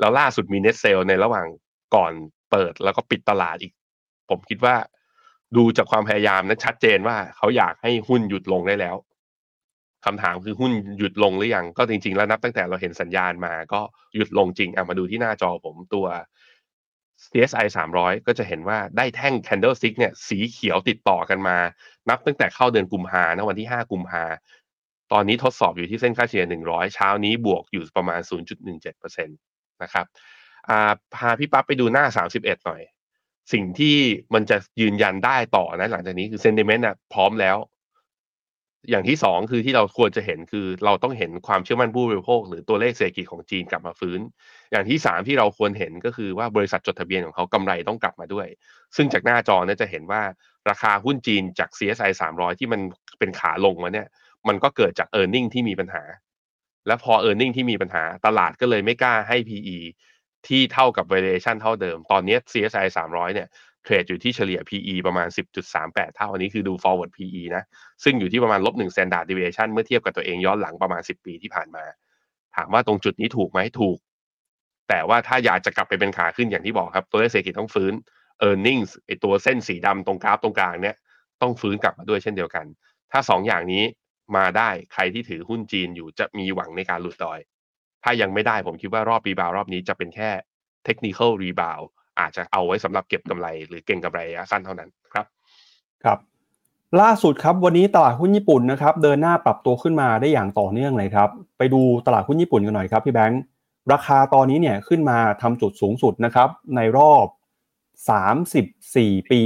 แล้วล่าสุดมีเน็ตเซลในระหว่างก่อนเปิดแล้วก็ปิดตลาดอีก ผมคิดว่า ดูจากความพยายามนั้นชัดเจนว่าเขาอยากให้หุ้นหยุดลงได้แล้ว คำถามคือหุ้นหยุดลงหรือยังก็จริง ๆ แล้วนับตั้งแต่เราเห็นสัญญาณมาก็หยุดลงจริงอะมาดูที่หน้าจอผมตัว CSI 300 ก็จะเช้นว่าได้แท่ง candlestick เนี่ยสีเขียวติดต่อกันมา นับตั้งแต่เข้าเดือนกุมภานะวันที่ 5 กุมภาตอนนี้ทดสอบอยู่ที่เส้นค่าเฉลี่ย 100 เช้านี้บวกอยู่ประมาณ 0.17%นะครับพาพี่ปั๊บไปดูหน้า 31 หน่อย สิ่งที่มันจะยืนยันได้ต่อนะหลังจากนี้คือ sentiment นะพร้อมแล้ว อย่างที่สองคือที่เราควรจะเห็นคือเราต้องเห็นความเชื่อมั่นผู้บริโภค หรือตัวเลขเศรษฐกิจของจีนกลับมาฟื้น อย่างที่สามที่เราควรเห็นก็คือว่าบริษัทจดทะเบียนของเขากำไรต้องกลับมาด้วย ซึ่งจากหน้าจอเนี่ยจะเห็นว่าราคาหุ้นจีนจาก CSI 300 ที่มันเป็นขาลงมาเนี่ย มันก็เกิดจาก e a r n i n g ที่มีปัญหา และพอ e a r n i n g ที่มีปัญหาตลาดก็เลยไม่กล้าให้ PE ที่เท่ากับ valuation เท่าเดิม ตอนนี้ CSI 300 เนี่ย เทรดอยู่ที่เฉลี่ย PE ประมาณ 10.38 เท่าอันนี้คือดู forward PE นะ ซึ่งอยู่ที่ประมาณลบ1 standard deviation เมื่อเทียบกับตัวเองย้อนหลังประมาณ 10 ปีที่ผ่านมา ถามว่าตรงจุดนี้ถูกไหมถูก แต่ว่าถ้าอยากจะกลับไปเป็นขาขึ้นอย่างที่บอกครับ ตัวเลขเศรษฐกิจต้องฟื้น e a r n i n g ไอตัวเส้นสีดำตรงกราฟตรงกลางเนี่ยต้องฟื้นกลับมาด้วยเช่นเดียวกัน ถ้า 2 อย่างนี้มาได้ใครที่ถือหุ้นจีนอยู่จะมีหวังในการหลุดดอย ถ้ายังไม่ได้ผมคิดว่ารอบรีบาวรอบนี้จะเป็นแค่เทคนิคอลรีบาว อาจจะเอาไว้สำหรับเก็บกำไร หรือเก่งกำไรระยะสั้นเท่านั้นครับ
ครับล่าสุดครับวันนี้ตลาดหุ้นญี่ปุ่นนะครับเดินหน้าปรับตัวขึ้นมาได้อย่างต่อเนื่องเลยครับ ไปดูตลาดหุ้นญี่ปุ่นกันหน่อยครับพี่แบงค์ราคาตอนนี้เนี่ยขึ้นมาทำจุดสูงสุดนะครับในรอบ 34 ปี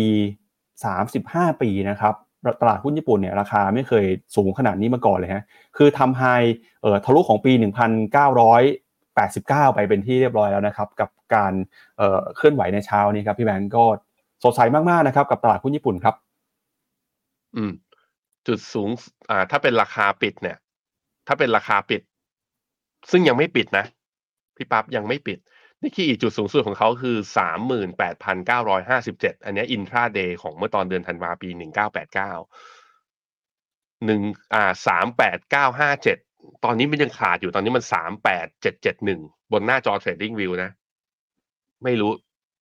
35 ปีนะครับตลาดหุ้นญี่ปุ่นเนี่ยราคาไม่เคยสูงขนาดนี้มาก่อนเลยฮะคือทำไฮเอ่อทะลุของปี 89 ไปเป็นที่เรียบร้อยแล้วนะครับ กับการเเคลื่อนไหวในเช้านี้ครับ พี่แบงก์ก็สดใสมากๆนะครับ กับตลาดหุ้นญี่ปุ่นครับ
อืม จุดสูง อ่า ถ้าเป็นราคาปิดเนี่ย ถ้าเป็นราคาปิด ซึ่งยังไม่ปิดนะ พี่ปั๊บยังไม่ปิดนี่คืออีกจุดสูงสุดของเขาคือสามหมื่นแปดพันเก้าร้อยห้าสิบเจ็ดอันนี้อินทราเดย์ของเมื่อตอนเดือนธันวาปีหนึ่งเก้าแปดเก้าหนึ่งอ่าสามแปดเก้าห้าเจ็ด ตอนนี้มันยังขาดอยู่ตอนนี้มันสามแปดเจ็ดเจ็ดหนึ่งบนหน้าจอ TradingView นะ ไม่รู้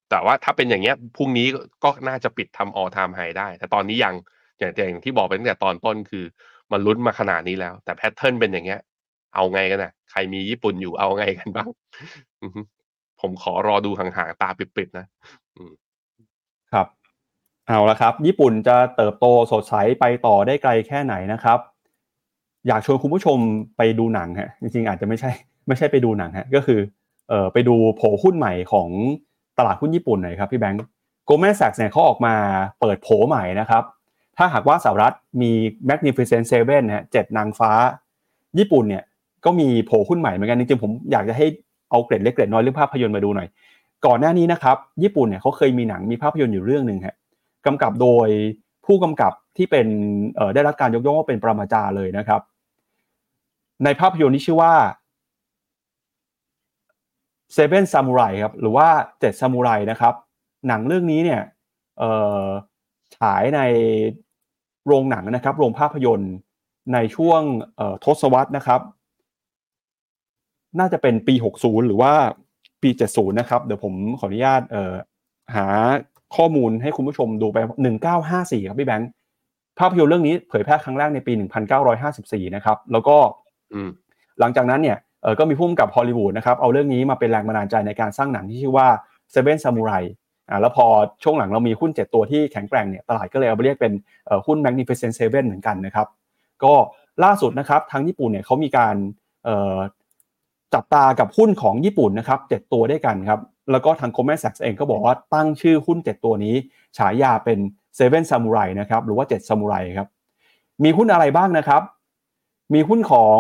แต่ว่าถ้าเป็นอย่างเงี้ยพรุ่งนี้ก็น่าจะปิดทำ all time high ได้ แต่ตอนนี้ยังอย่างอย่างที่บอกไปตั้งแต่ตอนต้นคือ มันลุ้นมาขนาดนี้แล้ว แต่ pattern เป็นอย่างเงี้ย เอาไงกันนะใครมีญี่ปุ่นอยู่เอาไงกันบ้างผมขอรอดูห่างๆตาปิดๆนะครับ
เอาละครับ ญี่ปุ่นจะเติบโตสดใสไปต่อได้ไกลแค่ไหนนะครับ อยากชวนคุณผู้ชมไปดูหนังฮะจริงๆอาจจะไม่ใช่ไม่ใช่ไปดูหนังฮะก็คือเอ่อไปดูโผหุ้นใหม่ของตลาดหุ้นญี่ปุ่นหน่อยครับพี่แบงค์โกลแมนแซกเนี่ยเขาออกมาเปิดโผใหม่นะครับ ถ้าหากว่าสหรัฐมี Magnificent Seven ฮะเจ็ดนางฟ้า ญี่ปุ่นเนี่ยก็มีโผหุ้นใหม่เหมือนกันจริงๆผมอยากจะให้เอาเกร็ดเล็กเกร็ดน้อยเรื่องภาพยนตร์มาดูหน่อย ก่อนหน้านี้นะครับญี่ปุ่นเนี่ยเขาเคยมีหนังมีภาพยนตร์อยู่เรื่องหนึ่งฮะกำกับโดยผู้กำกับที่เป็นได้รับการยกย่องว่าเป็นปรมาจารย์เลยนะครับ ในภาพยนตร์นี้ชื่อว่า Seven Samurai ครับหรือว่าเจ็ดซามูไรนะครับ หนังเรื่องนี้เนี่ยฉายในโรงหนังนะครับ โรงภาพยนตร์ในช่วงทศวรรษนะครับ น่าจะเป็นปี 60 หรือว่าปี 70 นะครับ เดี๋ยวผมขออนุญาตหาข้อมูลให้คุณผู้ชมดูไป 1954 ครับพี่แบงค์ภาพยนตร์เรื่องนี้เผยแพร่ครั้งแรกในปี 1954 นะครับ แล้วก็ หลังจากนั้นเนี่ยก็มีพุ่มกับฮอลลีวูดนะครับเอาเรื่องนี้มาเป็นแรงบันดาลใจในการสร้างหนังที่ชื่อว่า Seven Samurai อ่าแล้วพอช่วงหลังเรามีหุ้น 7 ตัวที่แข็งแกร่งเนี่ยตลาดก็เลยเอาไปเรียกเป็นหุ้น Magnificent Seven เหมือนกันนะครับ ก็ล่าสุดนะครับทางญี่ปุ่นเนี่ยเขามีการจับตากับหุ้นของญี่ปุ่นนะครับเจ็ดตัวด้วยกันครับแล้วก็ทาง Goldman Sachs เองก็บอกว่าตั้งชื่อหุ้น 7 ตัวนี้ ฉายาเป็น Seven Samurai นะครับหรือว่า7 Samurai ครับมีหุ้นอะไรบ้างนะครับ มีหุ้นของ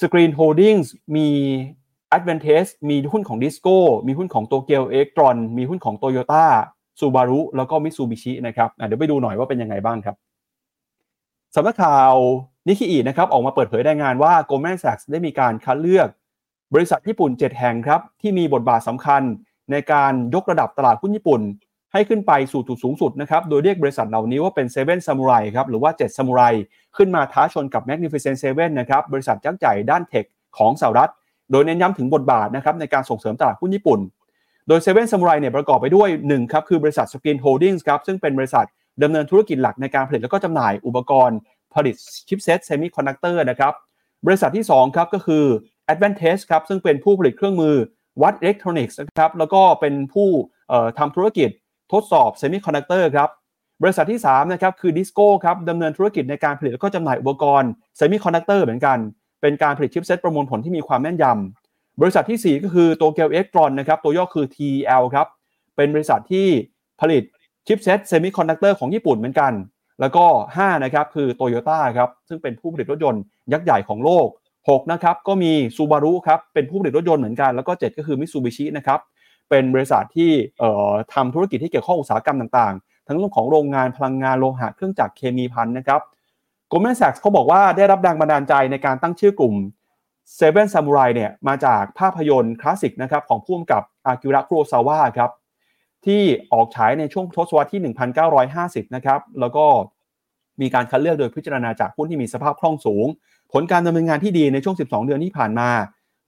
Screen Holdings มี Advantage มีหุ้นของ Disco มีหุ้นของ Tokyo Electron มีหุ้นของ Toyota Subaru แล้วก็ Mitsubishi นะครับเดี๋ยวไปดูหน่อยว่าเป็นยังไงบ้างครับสำนักข่าวนิคิอีนะครับออกมาเปิดเผยรายงานว่า Goldman Sachs ได้มีการคัดเลือก บริษัทญี่ปุ่น 7 แห่งครับ ที่มีบทบาทสำคัญในการยกระดับตลาดหุ้นญี่ปุ่น ให้ขึ้นไปสู่จุดสูงสุดนะครับ โดยเรียกบริษัทเหล่านี้ว่าเป็น7 Samurai ครับ หรือว่า7 Samurai ขึ้นมาท้าชนกับ Magnificent Seven นะครับ บริษัทยักษ์ใหญ่ด้านเทคของสหรัฐ โดยเน้นย้ำถึงบทบาทนะครับในการส่งเสริมตลาดหุ้นญี่ปุ่น โดย7 Samurai เนี่ยประกอบไปด้วย1ครับคือบริษัท Screen Holdings ครับ ซึ่งเป็นบริษัทดำเนินธุรกิจหลักในการผลิตและก็จำหน่ายอุปกรณ์ผลิตชิปเซตเซมิคอนดักเตอร์นะครับ บริษัทที่2ครับก็คือ Advantest ครับซึ่งเป็นผู้ผลิตเครื่องมือวัดอิเล็กทรอนิกส์นะครับแล้วก็เป็นผู้ทำธุรกิจ ทดสอบเซมิคอนดักเตอร์ครับบริษัทที่3นะครับคือ Disco ครับดำเนินธุรกิจในการผลิตและก็จำหน่ายอุปกรณ์เซมิคอนดักเตอร์เหมือนกัน เป็นการผลิตชิปเซตประมวลผลที่มีความแม่นยำบริษัทที่ 4 ก็คือ Tokyo Electron นะครับตัวย่อคือ TEL ครับเป็นบริษัทที่ผลิตชิปเซตเซมิคอนดักเตอร์ของญี่ปุ่นเหมือนกัน แล้วก็ 5 นะครับคือโตโยต้าครับซึ่งเป็นผู้ผลิตรถยนต์ยักษ์ใหญ่ของโลก 6 นะครับก็มี Subaru ครับเป็นผู้ผลิตรถยนต์เหมือนกันแล้วก็ 7 ก็คือมิตซูบิชินะครับ เป็นบริษัทที่ทำธุรกิจที่เกี่ยวข้องอุตสาหกรรมต่างๆ ทั้งเรื่องของโรงงานพลังงานโลหะเครื่องจักรเคมีภัณฑ์นะครับGoldman Sachs เขาบอกว่าได้รับแรงบันดาลใจในการตั้งชื่อกลุ่ม Seven Samurai เนี่ยมาจากภาพยนตร์คลาสสิกนะครับของผู้กำกับอากิระคุโรซาวะครับที่ออกฉายในช่วงทศวรรษที่ 1950 นะครับ แล้วก็มีการคัดเลือกโดยพิจารณาจากหุ้นที่มีสภาพคล่องสูง ผลการดำเนินงานที่ดีในช่วง 12 เดือนที่ผ่านมา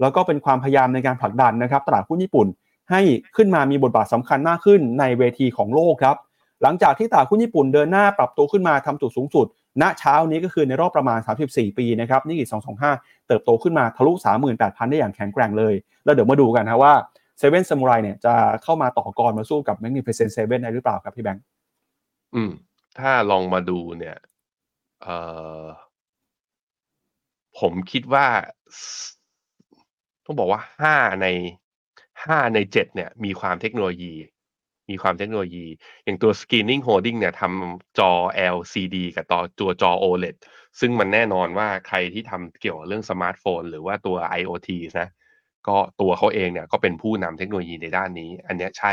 แล้วก็เป็นความพยายามในการผลักดันนะครับตลาดหุ้นญี่ปุ่น ให้ขึ้นมามีบทบาทสำคัญมากขึ้นในเวทีของโลกครับ หลังจากที่ตลาดหุ้นญี่ปุ่นเดินหน้าปรับตัวขึ้นมาทำจุดสูงสุด ณเช้านี้ก็คือในรอบประมาณ 34 ปีนะครับนี่กี่225 เติบโตขึ้นมาทะลุ 38,000 ได้อย่างแข็งแกร่งเลย แล้วเดี๋ยวมาดูกันนะว่า Seven Samurai เนี่ยจะเข้ามาต่อกรมาสู้กับ Magnificent Seven ได้หรือเปล่าครับพี่แบงค์
อืม ถ้าลองมาดูเนี่ยเอ่อผมคิดว่า ต้องบอกว่าห้าใน ห้าในเจ็ดเนี่ย มีความเทคโนโลยี มีความเทคโนโลยี อย่างตัว Screening Holding เนี่ยทำจอ LCD กับต่อตัวจอ OLED ซึ่งมันแน่นอนว่าใครที่ทำเกี่ยวกับเรื่องสมาร์ทโฟน หรือว่าตัว IoT นะก็ตัวเขาเองเนี่ยก็เป็นผู้นำเทคโนโลยีในด้านนี้ อันนี้ใช่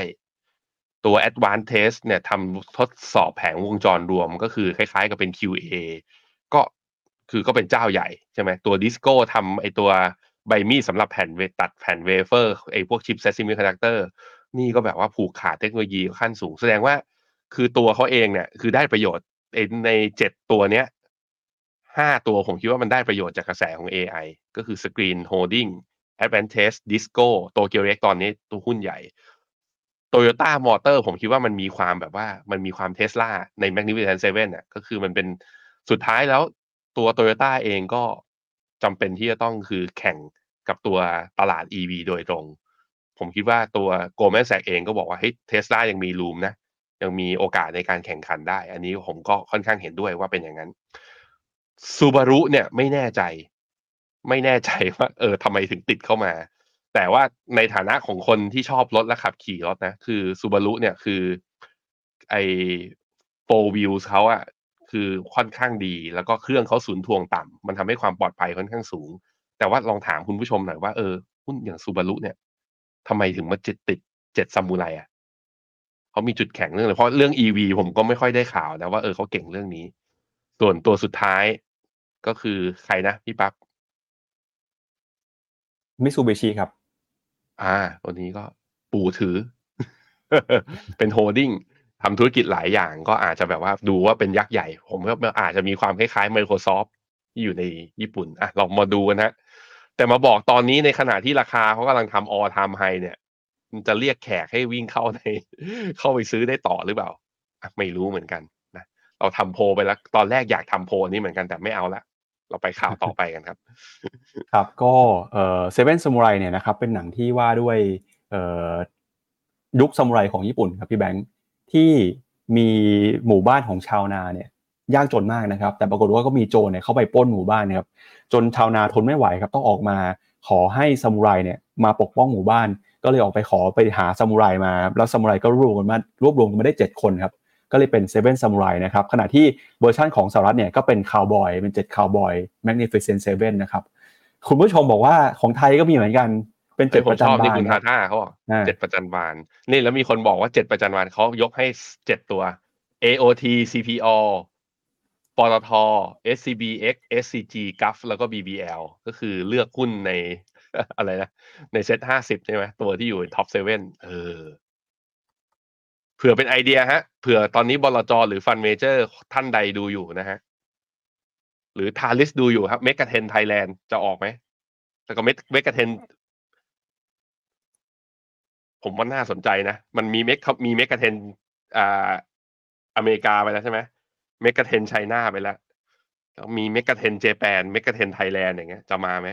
ตัว Advanced Test เนี่ยทำทดสอบแผงวงจรรวมก็คือคล้ายๆ กับเป็น QA ก็คือก็เป็นเจ้าใหญ่ใช่ไหมตัว Disco ทำไอตัว ใบมีดสำหรับแผ่นเวตัดแผ่นเวเฟอร์ไอพวกชิปเซมิคอนดักเตอร์นี่ก็แบบว่าผูกขาดเทคโนโลยีขั้นสูง แสดงว่าคือตัวเขาเองเนี่ย คือได้ประโยชน์ในเจ็ดตัวเนี้ยห้าตัวผมคิดว่ามันได้ประโยชน์จากกระแสของ AI ก็คือ Screen Holding Advantage Disco โตเกียวเล็กตอนนี้ตัวหุ้นใหญ่ Toyota Motor ผมคิดว่ามันมีความแบบว่ามันมีความเทสลาใน Magnificent Seven อะก็คือมันเป็นสุดท้ายแล้วตัว Toyota เองก็ จำเป็นที่จะต้องคือแข่งกับตัวตลาด EV โดยตรง ผมคิดว่าตัว Goldman Sachs เองก็บอกว่าเฮ้ยเทสลายังมีรูมนะ ยังมีโอกาสในการแข่งขันได้ อันนี้ผมก็ค่อนข้างเห็นด้วยว่าเป็นอย่างนั้นซูบารุเนี่ยไม่แน่ใจ ไม่แน่ใจว่า เออทำไมถึงติดเข้ามา แต่ว่าในฐานะของคนที่ชอบรถและขับขี่รถนะ คือซูบารุเนี่ยคือไอโฟวิลเขาอะ คือค่อนข้างดี แล้วก็เครื่องเขาศูนย์ทวงต่ำมันทำให้ความปลอดภัยค่อนข้างสูง แต่ว่าลองถามคุณผู้ชมหน่อยว่าเออหุ้นอย่างซูบารุเนี่ยทำไมถึงมาจิตติดเจ็ดซามูไรอะเขามีจุดแข็งเรื่องอะไรเพราะเรื่อง EV ผมก็ไม่ค่อยได้ข่าวนะว่าเออเขาเก่งเรื่องนี้ ส่วนตัวสุดท้ายก็คือใครนะพี่ปั๊บ
มิซูบิชิครับ
อ่า ตัวนี้ก็ปู่ถือ เป็น holding ทำธุรกิจหลายอย่างก็อาจจะแบบว่าดูว่าเป็นยักษ์ใหญ่ ผมก็อาจจะมีความคล้ายๆ Microsoft ที่อยู่ในญี่ปุ่นอะลองมาดูกันนะแต่มาบอกตอนนี้ในขณะที่ราคาเขากำลังทำ all time high เนี่ยมันจะเรียกแขกให้วิ่งเข้าใน เข้าไปซื้อได้ต่อหรือเปล่าไม่รู้เหมือนกันนะเราทำโพลไปแล้วตอนแรกอยากทำโพลนี้เหมือนกันแต่ไม่เอาละเราไปข่าวต่อไปกันครับ
ครับก็เซเว่นซามูไรเนี่ยนะครับเป็นหนังที่ว่าด้วยยุคซามูไรของญี่ปุ่นครับพี่แบงค์ ที่มีหมู่บ้านของชาวนาเนี่ยยากจนมากนะครับ แต่ปรากฏว่าก็มีโจรเนี่ยเข้าไปป้นหมู่บ้านนะครับจนชาวนาทนไม่ไหวครับต้องออกมาขอให้ซามูไรเนี่ยมาปกป้องหมู่บ้าน ก็เลยออกไปขอไปหาซามูไรมา แล้วซามูไรก็รวบรวมกันมารวบรวมกันมาได้ 7 คนครับก็เลยเป็นเซเว่นซามูไรนะครับขณะที่เวอร์ชันของสหรัฐเนี่ยก็เป็นคาวบอยเป็นเจ็ดคาวบอย Magnificent Seven นะครับคุณผู้ชมบอกว่าของไทยก็มีเหมือนกัน เป็นเจ็ดประจันบานนี่
คุณทาท่าเขาบอกเจ็ดประจันบาน นี่แล้วมีคนบอกว่าเจ็ดประจันบานเขายกให้เจ็ดตัว AOT CPALL ปตท SCBX SCG GULF แล้วก็ BBL ก็คือเลือกหุ้นในอะไรนะ ในเซ็ตห้าสิบใช่ไหมตัวที่อยู่ top seven เออเผื่อเป็นไอเดียฮะ เผื่อตอนนี้บลจหรือ fund manager ท่านใดดูอยู่นะฮะ หรือทาริสดูอยู่ครับ Mega Ten Thailand จะออกไหม แล้วก็เมก Mega Ten ผมว่าน่าสนใจนะ มันมีเมกมี Mega Ten อ่าอเมริกาไปแล้วใช่ไหม Mega Ten China ไปแล้วแล้วมี Mega Ten Japan Mega Ten Thailand อย่างเงี้ย จะมาไหม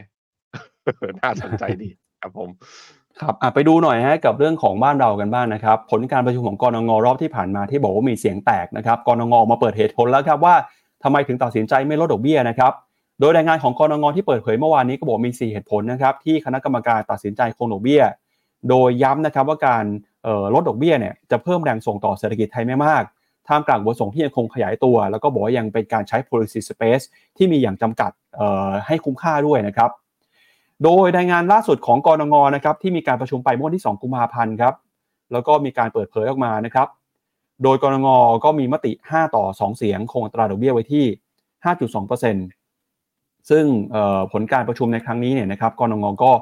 น่าสนใจดีครับผม
ครับไปดูหน่อยฮะกับเรื่องของบ้านเรากันบ้างนะครับ ผลการประชุมของกรงงรอบที่ผ่านมาที่บอกว่ามีเสียงแตกนะครับกรงงมาเปิดเหตุผลแล้วครับว่าทำไมถึงตัดสินใจไม่ลดดอกเบี้ยนะครับโดยรายงานของกรงงที่เปิดเผยเมื่อวานนี้ก็บอกมี 4 เหตุผลนะครับที่คณะกรรมการตัดสินใจคงดอกเบี้ย โดยย้ำนะครับว่าการลดดอกเบี้ยเนี่ยจะเพิ่มแรงส่งต่อเศรษฐกิจไทยไม่มากท่ามกลางบทส่งที่ยังคงขยายตัว แล้วก็บอกว่ายังเป็นการใช้ policy space ที่มีอย่างจำกัดให้คุ้มค่าด้วยนะครับ โดยรายงานล่าสุดของกรงงนะครับที่มีการประชุมไปเมื่อวันที่ 2 กุมภาพันธ์ครับแล้วก็มีการเปิดเผยออกมานะครับ โดยกรงงก็มีมติ 5 ต่อ 2 เสียง คงอัตราดอกเบี้ยไว้ที่ 5.2%ซึ่งผลการประชุมในครั้งนี้เนี่ยนะครับกรงงก็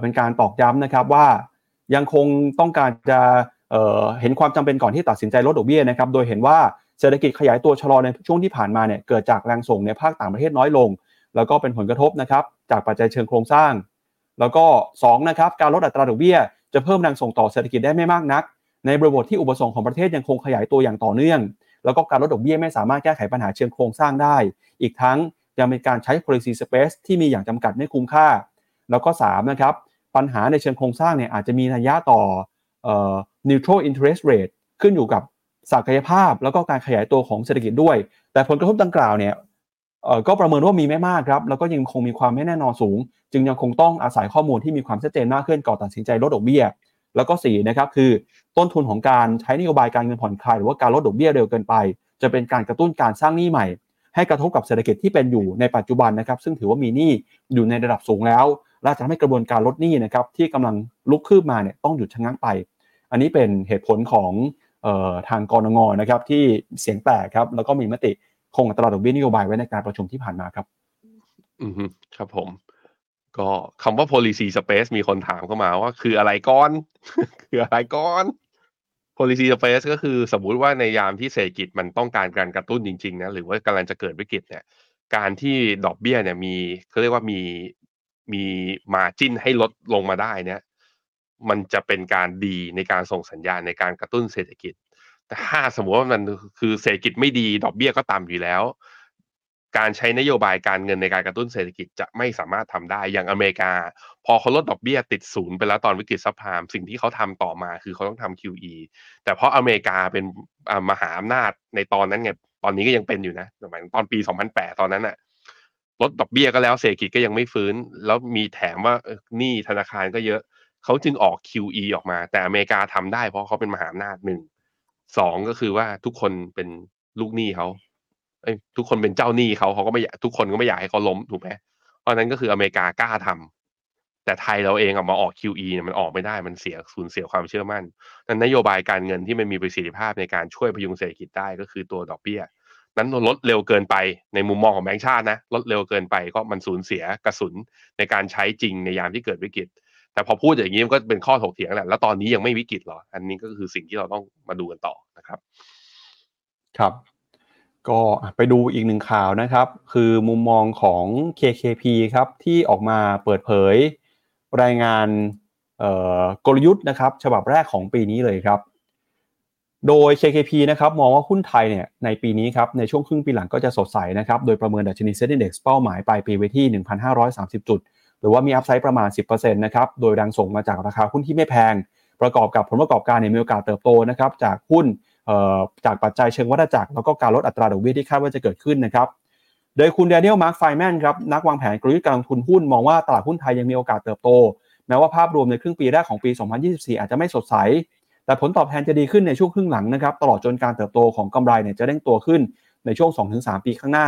เป็นการตอกย้ำนะครับว่า ยังคงต้องการจะเห็นความจำเป็นก่อนที่ตัดสินใจลดดอกเบี้ยนะครับ โดยเห็นว่าเศรษฐกิจขยายตัวชะลอในช่วงที่ผ่านมาเนี่ยเกิดจากแรงส่งในภาคต่างประเทศน้อยลง แล้วก็เป็นผลกระทบนะครับจากปัจจัยเชิงโครงสร้าง แล้วก็2นะครับการลดอัตราดอกเบี้ย จะเพิ่มแรงส่งต่อเศรษฐกิจได้ไม่มากนัก ในบริบทที่อุปสงค์ของประเทศยังคงขยายตัวอย่างต่อเนื่อง แล้วก็การลดดอกเบี้ยไม่สามารถแก้ไขปัญหาเชิงโครงสร้างได้ อีกทั้งยังเป็นการใช้ policy space ที่มีอย่างจำกัดไม่คุ้มค่า แล้วก็3นะครับ ปัญหาในเชิงโครงสร้างเนี่ยอาจจะมีนัยยะต่อ neutral interest rate ขึ้นอยู่กับศักยภาพแล้วก็การขยายตัวของเศรษฐกิจด้วย แต่ผลกระทบดังกล่าวเนี่ยก็ประเมินว่ามีไม่มากครับ แล้วก็ยังคงมีความไม่แน่นอนสูง จึงยังคงต้องอาศัยข้อมูลที่มีความชัดเจนมากขึ้นก่อนตัดสินใจลดดอกเบี้ย แล้วก็4นะครับคือต้นทุนของการใช้นโยบายการเงินผ่อนคลายหรือว่าการลดดอกเบี้ยเร็วเกินไป จะเป็นการกระตุ้นการสร้างหนี้ใหม่ ให้กระทบกับเศรษฐกิจที่เป็นอยู่ในปัจจุบันนะครับ ซึ่งถือว่ามีหนี้อยู่ในระดับสูงแล้ว และจะทำให้กระบวนการลดหนี้นะครับที่กำลังลุกคืบมาเนี่ยต้องหยุดชะงักไป อันนี้เป็นเหตุผลของออทางกรงงนะครับที่เสียงแตกครับแล้วก็มีมติคงอัตราดอกเบี้ยนโยบายไว้ในการประชุมที่ผ่านมาครับ
อืมครับผม ก็คำว่า policy space มีคนถามเข้ามาว่า คืออะไรก้อน คืออะไรก้อน policy space ก็คือสมมุติว่าในยามที่เศรษฐกิจมันต้องการการกระตุ้นจริงๆนะหรือว่ากำลังจะเกิดวิกฤตเนี่ย การที่ดอกเบี้ยเนี่ยมีเขาเรียกว่ามี มีมาจิ้นให้ลดลงมาได้เนี่ยมันจะเป็นการดีในการส่งสัญญาณในการกระตุ้นเศรษฐกิจ แต่ถ้าสมมติว่ามันคือเศรษฐกิจไม่ดี ดอกเบี้ยก็ต่ำอยู่แล้ว การใช้นโยบายการเงินในการกระตุ้นเศรษฐกิจจะไม่สามารถทำได้อย่างอเมริกา พอเขาลดดอกเบี้ยติดศูนย์ไปแล้วตอนวิกฤตซับพามสิ่งที่เขาทำต่อมาคือเขาต้องทำ QE แต่เพราะอเมริกาเป็นมหาอำนาจในตอนนั้นไงตอนนี้ก็ยังเป็นอยู่นะสมัยตอนปี 2008 ตอนนั้นอะ ลดดอกเบี้ยก็แล้วเศรษฐกิจก็ยังไม่ฟื้น แล้วมีแถมว่าหนี้ธนาคารก็เยอะ เขาจึงออก QE ออกมา แต่อเมริกาทำได้เพราะเขาเป็นมหาอำนาจหนึ่งสองก็คือว่าทุกคนเป็นลูกหนี้เขาเอ้ยทุกคนเป็นเจ้าหนี้เขาเขาก็ไม่อยากทุกคนก็ไม่อยากให้เขาล้มถูกไหมเพราะนั้นก็คืออเมริกากล้าทำแต่ไทยเราเองออกมาออก QE เนี่ยมันออกไม่ได้มันเสียสูญเสียความเชื่อมั่นนั้นนโยบายการเงินที่มันมีประสิทธิภาพในการช่วยพยุงเศรษฐกิจได้ก็คือตัวดอกเบี้ย นั้นลดเร็วเกินไปในมุมมองของแบงก์ชาตินะลดเร็วเกินไปก็มันสูญเสียกระสุนในการใช้จริงในยามที่เกิดวิกฤต แต่พอพูดอย่างนี้มันก็เป็นข้อถกเถียงแหละแล้วตอนนี้ยังไม่วิกฤตหรอ อันนี้ก็คือสิ่งที่เราต้องมาดูกันต่อนะครับ
ครับ ก็ไปดูอีกหนึ่งข่าวนะครับ คือมุมมองของ KKP ครับที่ออกมาเปิดเผยรายงานกลยุทธ์นะครับ ฉบับแรกของปีนี้เลยครับ โดย KKP นะครับมองว่าหุ้นไทยเนี่ยในปีนี้ครับในช่วงครึ่งปีหลังก็จะสดใสนะครับโดยประเมินดัชนีเซ็นดี x เป้าหมายปลายปีไว้ที่ 1,530 จุด หรือว่ามีอัพไซด์ประมาณ 10%นะครับโดยแรงส่งมาจากราคาหุ้นที่ไม่แพง ประกอบกับผลประกอบการในมีโอกาสเติบโตนะครับจากหุ้นจากปัจจัยเชิงวัฏจักรแล้วก็การลดอัตราดอกเบี้ยที่คาดว่าจะเกิดขึ้นนะครับโดยคุณเดนิเอลมาร์คไฟแมนครับนักวางแผนกลยุทธ์การลงทุนหุ้นมองว่าตลาดหุ้นไทยยังมีโอกาสเติบโต แม้ว่าภาพรวมในครึ่งปีแรกของปี 2024 อาจจะไม่สดใส แต่ผลตอบแทนจะดีขึ้นในช่วงครึ่งหลังนะครับตลอดจนการเติบโตของกำไรเนี่ยจะเร่งตัวขึ้นในช่วง 2-3 ปีข้างหน้า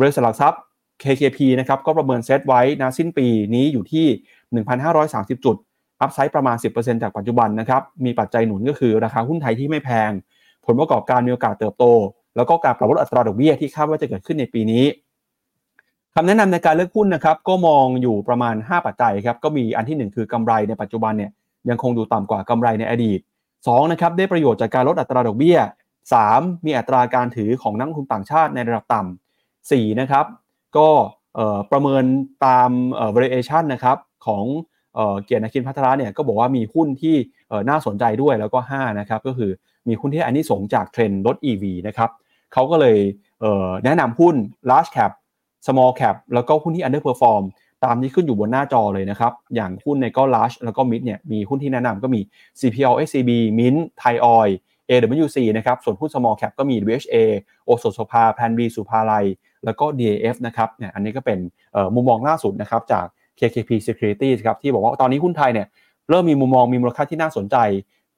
บริษัทหลักทรัพย์ KKP นะครับก็ประเมินเซตไว้นะสิ้นปีนี้อยู่ที่ 1,530 จุด upside ประมาณ 10%จากปัจจุบันนะครับ มีปัจจัยหนุนก็คือราคาหุ้นไทยที่ไม่แพง ผลประกอบการมีโอกาสเติบโต แล้วก็การปรับลดอัตราดอกเบี้ยที่คาดว่าจะเกิดขึ้นในปีนี้คำแนะนำในการเลือกหุ้นนะครับก็มองอยู่ประมาณ 5 ปัจจัยครับก็มีอันที่ 1 คือกำไรในปัจจุบันเนี่ยยังคงดูต่ำกว่ากำไรในอดีต 2นะครับได้ประโยชน์จากการลดอัตราดอกเบี้ย 3 มีอัตราการถือของนักลงทุนต่างชาติในระดับต่ำ 4 นะครับก็ประเมินตาม variation นะครับของเกียรตินาคินพัทระเนี่ยก็บอกว่ามีหุ้นที่น่าสนใจด้วยแล้วก็5นะครับก็คือมีหุ้นที่อันนี้สงจากเทรนด์รถ EV นะครับเขาก็เลยแนะนำหุ้น large cap small cap แล้วก็หุ้นที่ underperform ตามที่ขึ้นอยู่บนหน้าจอเลยนะครับ อย่างหุ้นในก็ large แล้วก็ mid เนี่ยมีหุ้นที่แนะนำก็มี CPO SCB Mint Thai Oil AWC นะครับส่วนหุ้น small cap ก็มี WHA โอสถสภาแพนบีสุภาลัย แล้วก็ DAF นะครับเนี่ยอันนี้ก็เป็นมุมมองล่าสุดนะครับจาก KKP Securities ครับที่บอกว่าตอนนี้หุ้นไทยเนี่ยเริ่มมีมุมมองมีมูลค่าที่น่าสนใจ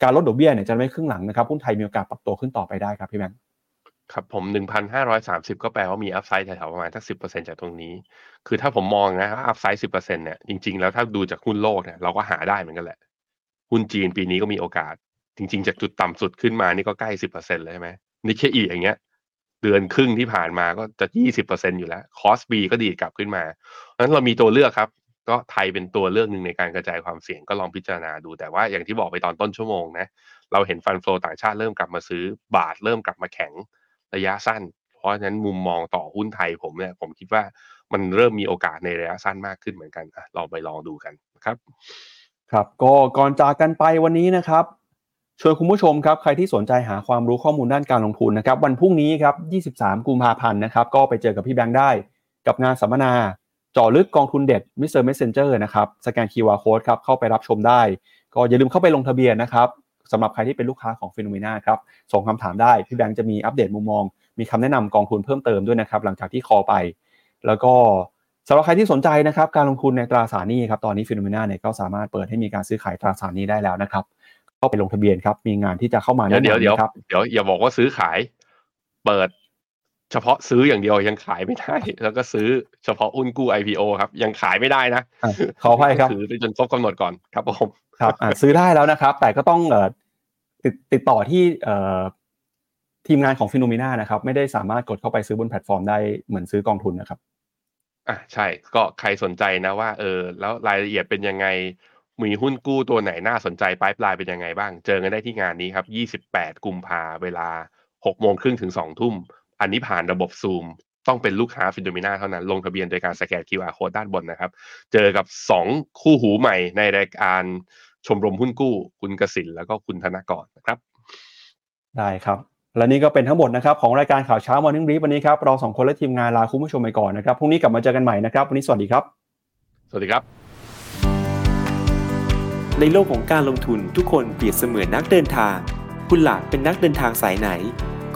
การลดดอกเบี้ยเนี่ยจะมาครึ่งหลังนะครับหุ้นไทยมีโอกาสปรับตัวขึ้นต่อไปได้ครับพี่แบงค์
ครับผมหนึ่งพันห้าร้อยสามสิบก็แปลว่ามี upside แถวๆประมาณสักสิบเปอร์เซ็นต์จากตรงนี้ คือถ้าผมมองนะ upside สิบเปอร์เซ็นต์เนี่ยจริงๆ แล้วถ้าดูจากหุ้นโลกเนี่ยเราก็หาได้เหมือนกันแหละ หุ้นจีนปีนี้ก็มีโอกาส จริง ๆ จากจุดต่ำสุดขึ้นมานี่ก็ใกล้สิบเปอร์เซ็นต์เลยใช่ไหมนิเคอีอย่างเงี้ย เดือนครึ่งที่ผ่านมาก็จะยี่สิบเปอร์เซ็นต์อยู่แล้ว KOSPI ก็ดีดกลับขึ้นมาเพราะฉะนั้นเรามีตัวเลือกครับ ก็ไทยเป็นตัวเลือกหนึ่งในการกระจายความเสี่ยงก็ลองพิจารณาดูแต่ว่าอย่างที่บอกไปตอนต้นชั่วโมงนะเราเห็นฟันโฟต่างชาติเริ่มกลับมาซื้อบาทเริ่มกลับมาแข็ง ระยะสั้น เพราะฉะนั้นมุมมองต่อหุ้นไทยผมเนี่ยผมคิดว่ามันเริ่มมีโอกาสในระยะสั้นมากขึ้นเหมือนกันอะลองไปลองดูกันนะครับ
ครับก็ก่อนจากกันไปวันนี้นะครับชวนคุณผู้ชมครับใครที่สนใจหาความรู้ข้อมูลด้านการลงทุนนะครับวันพรุ่งนี้ครับ 23 กุมภาพันธ์นะครับก็ไปเจอกับพี่แบงค์ได้ กับงานสัมมนาเจาะลึกกองทุนเด็ด Mr. Messenger นะครับสแกน QR Code ครับเข้าไปรับชมได้ ก็อย่าลืมเข้าไปลงทะเบียนนะครับ สำหรับใครที่เป็นลูกค้าของ Finnomena ครับส่งคำถามได้พี่แบงค์จะมีอัปเดตมุมมอง มีคำแนะนำกองทุนเพิ่มเติมด้วยนะครับหลังจากที่ call ไป แล้วก็สำหรับใครที่สนใจนะครับการลงทุนในตราสารหนี้ครับตอนนี้ Finnomena เนี่ยก็สามารถเปิดให้มีการซื้อขายตราสารหนี้ได้แล้วนะครับก็ไปลงทะเบียนครับมีงานที่จะเข้ามา
เดี๋ยวเดี๋ยวเดี๋ยวเดี๋ยวอย่าบอกว่าซื้อขาย เปิด เฉพาะซื้ออย่างเดียวยังขายไม่ได้ แล้วก็ซื้อเฉพาะหุ้นกู้ IPO ครับ ยังขายไม่ได้นะ
อะขออภัยครับ
ถือไปจนครบกำหนดก่อนครับผม
ครับอะซื้อได้แล้วนะครับ แต่ก็ต้องเอ่อติดติดต่อที่เอ่อทีมงานของ Finnomena นะครับ ไม่ได้สามารถกดเข้าไปซื้อบนแพลตฟอร์มได้เหมือนซื้อกองทุนนะครับ
อะใช่ก็ใครสนใจนะว่าเออแล้วรายละเอียดเป็นยังไงมีหุ้นกู้ตัวไหนน่าสนใจปลายปลายเป็นยังไงบ้าง เจอกันได้ที่งานนี้ครับ 28 กุมภาเวลา6โมงครึ่งถึง2ทุ่ม อันนี้ผ่านระบบซูมต้องเป็นลูกค้าฟิโนเมนาเท่านั้น ลงทะเบียนโดยการสแกน QR Code ด้านบนนะครับ เจอกับ 2 คู่หูใหม่ในรายการชมรมหุ้นกู้ คุณกสินแล้วก็คุณธนกรนะครับ
ได้ครับ และนี่ก็เป็นทั้งหมดนะครับ ของรายการข่าวเช้า Morning Brief วันนี้ครับ เราสองคนและทีมงานลาคุณผู้ชมไปก่อนนะครับพรุ่งนี้กลับมาเจอกันใหม่นะครับ วันนี้สวัสดีครับ
สวัสดีครับ
ในโลกของการลงทุนทุกคนเปรียบเสมือนนักเดินทาง คุณล่ะเป็นนักเดินทางสายไหน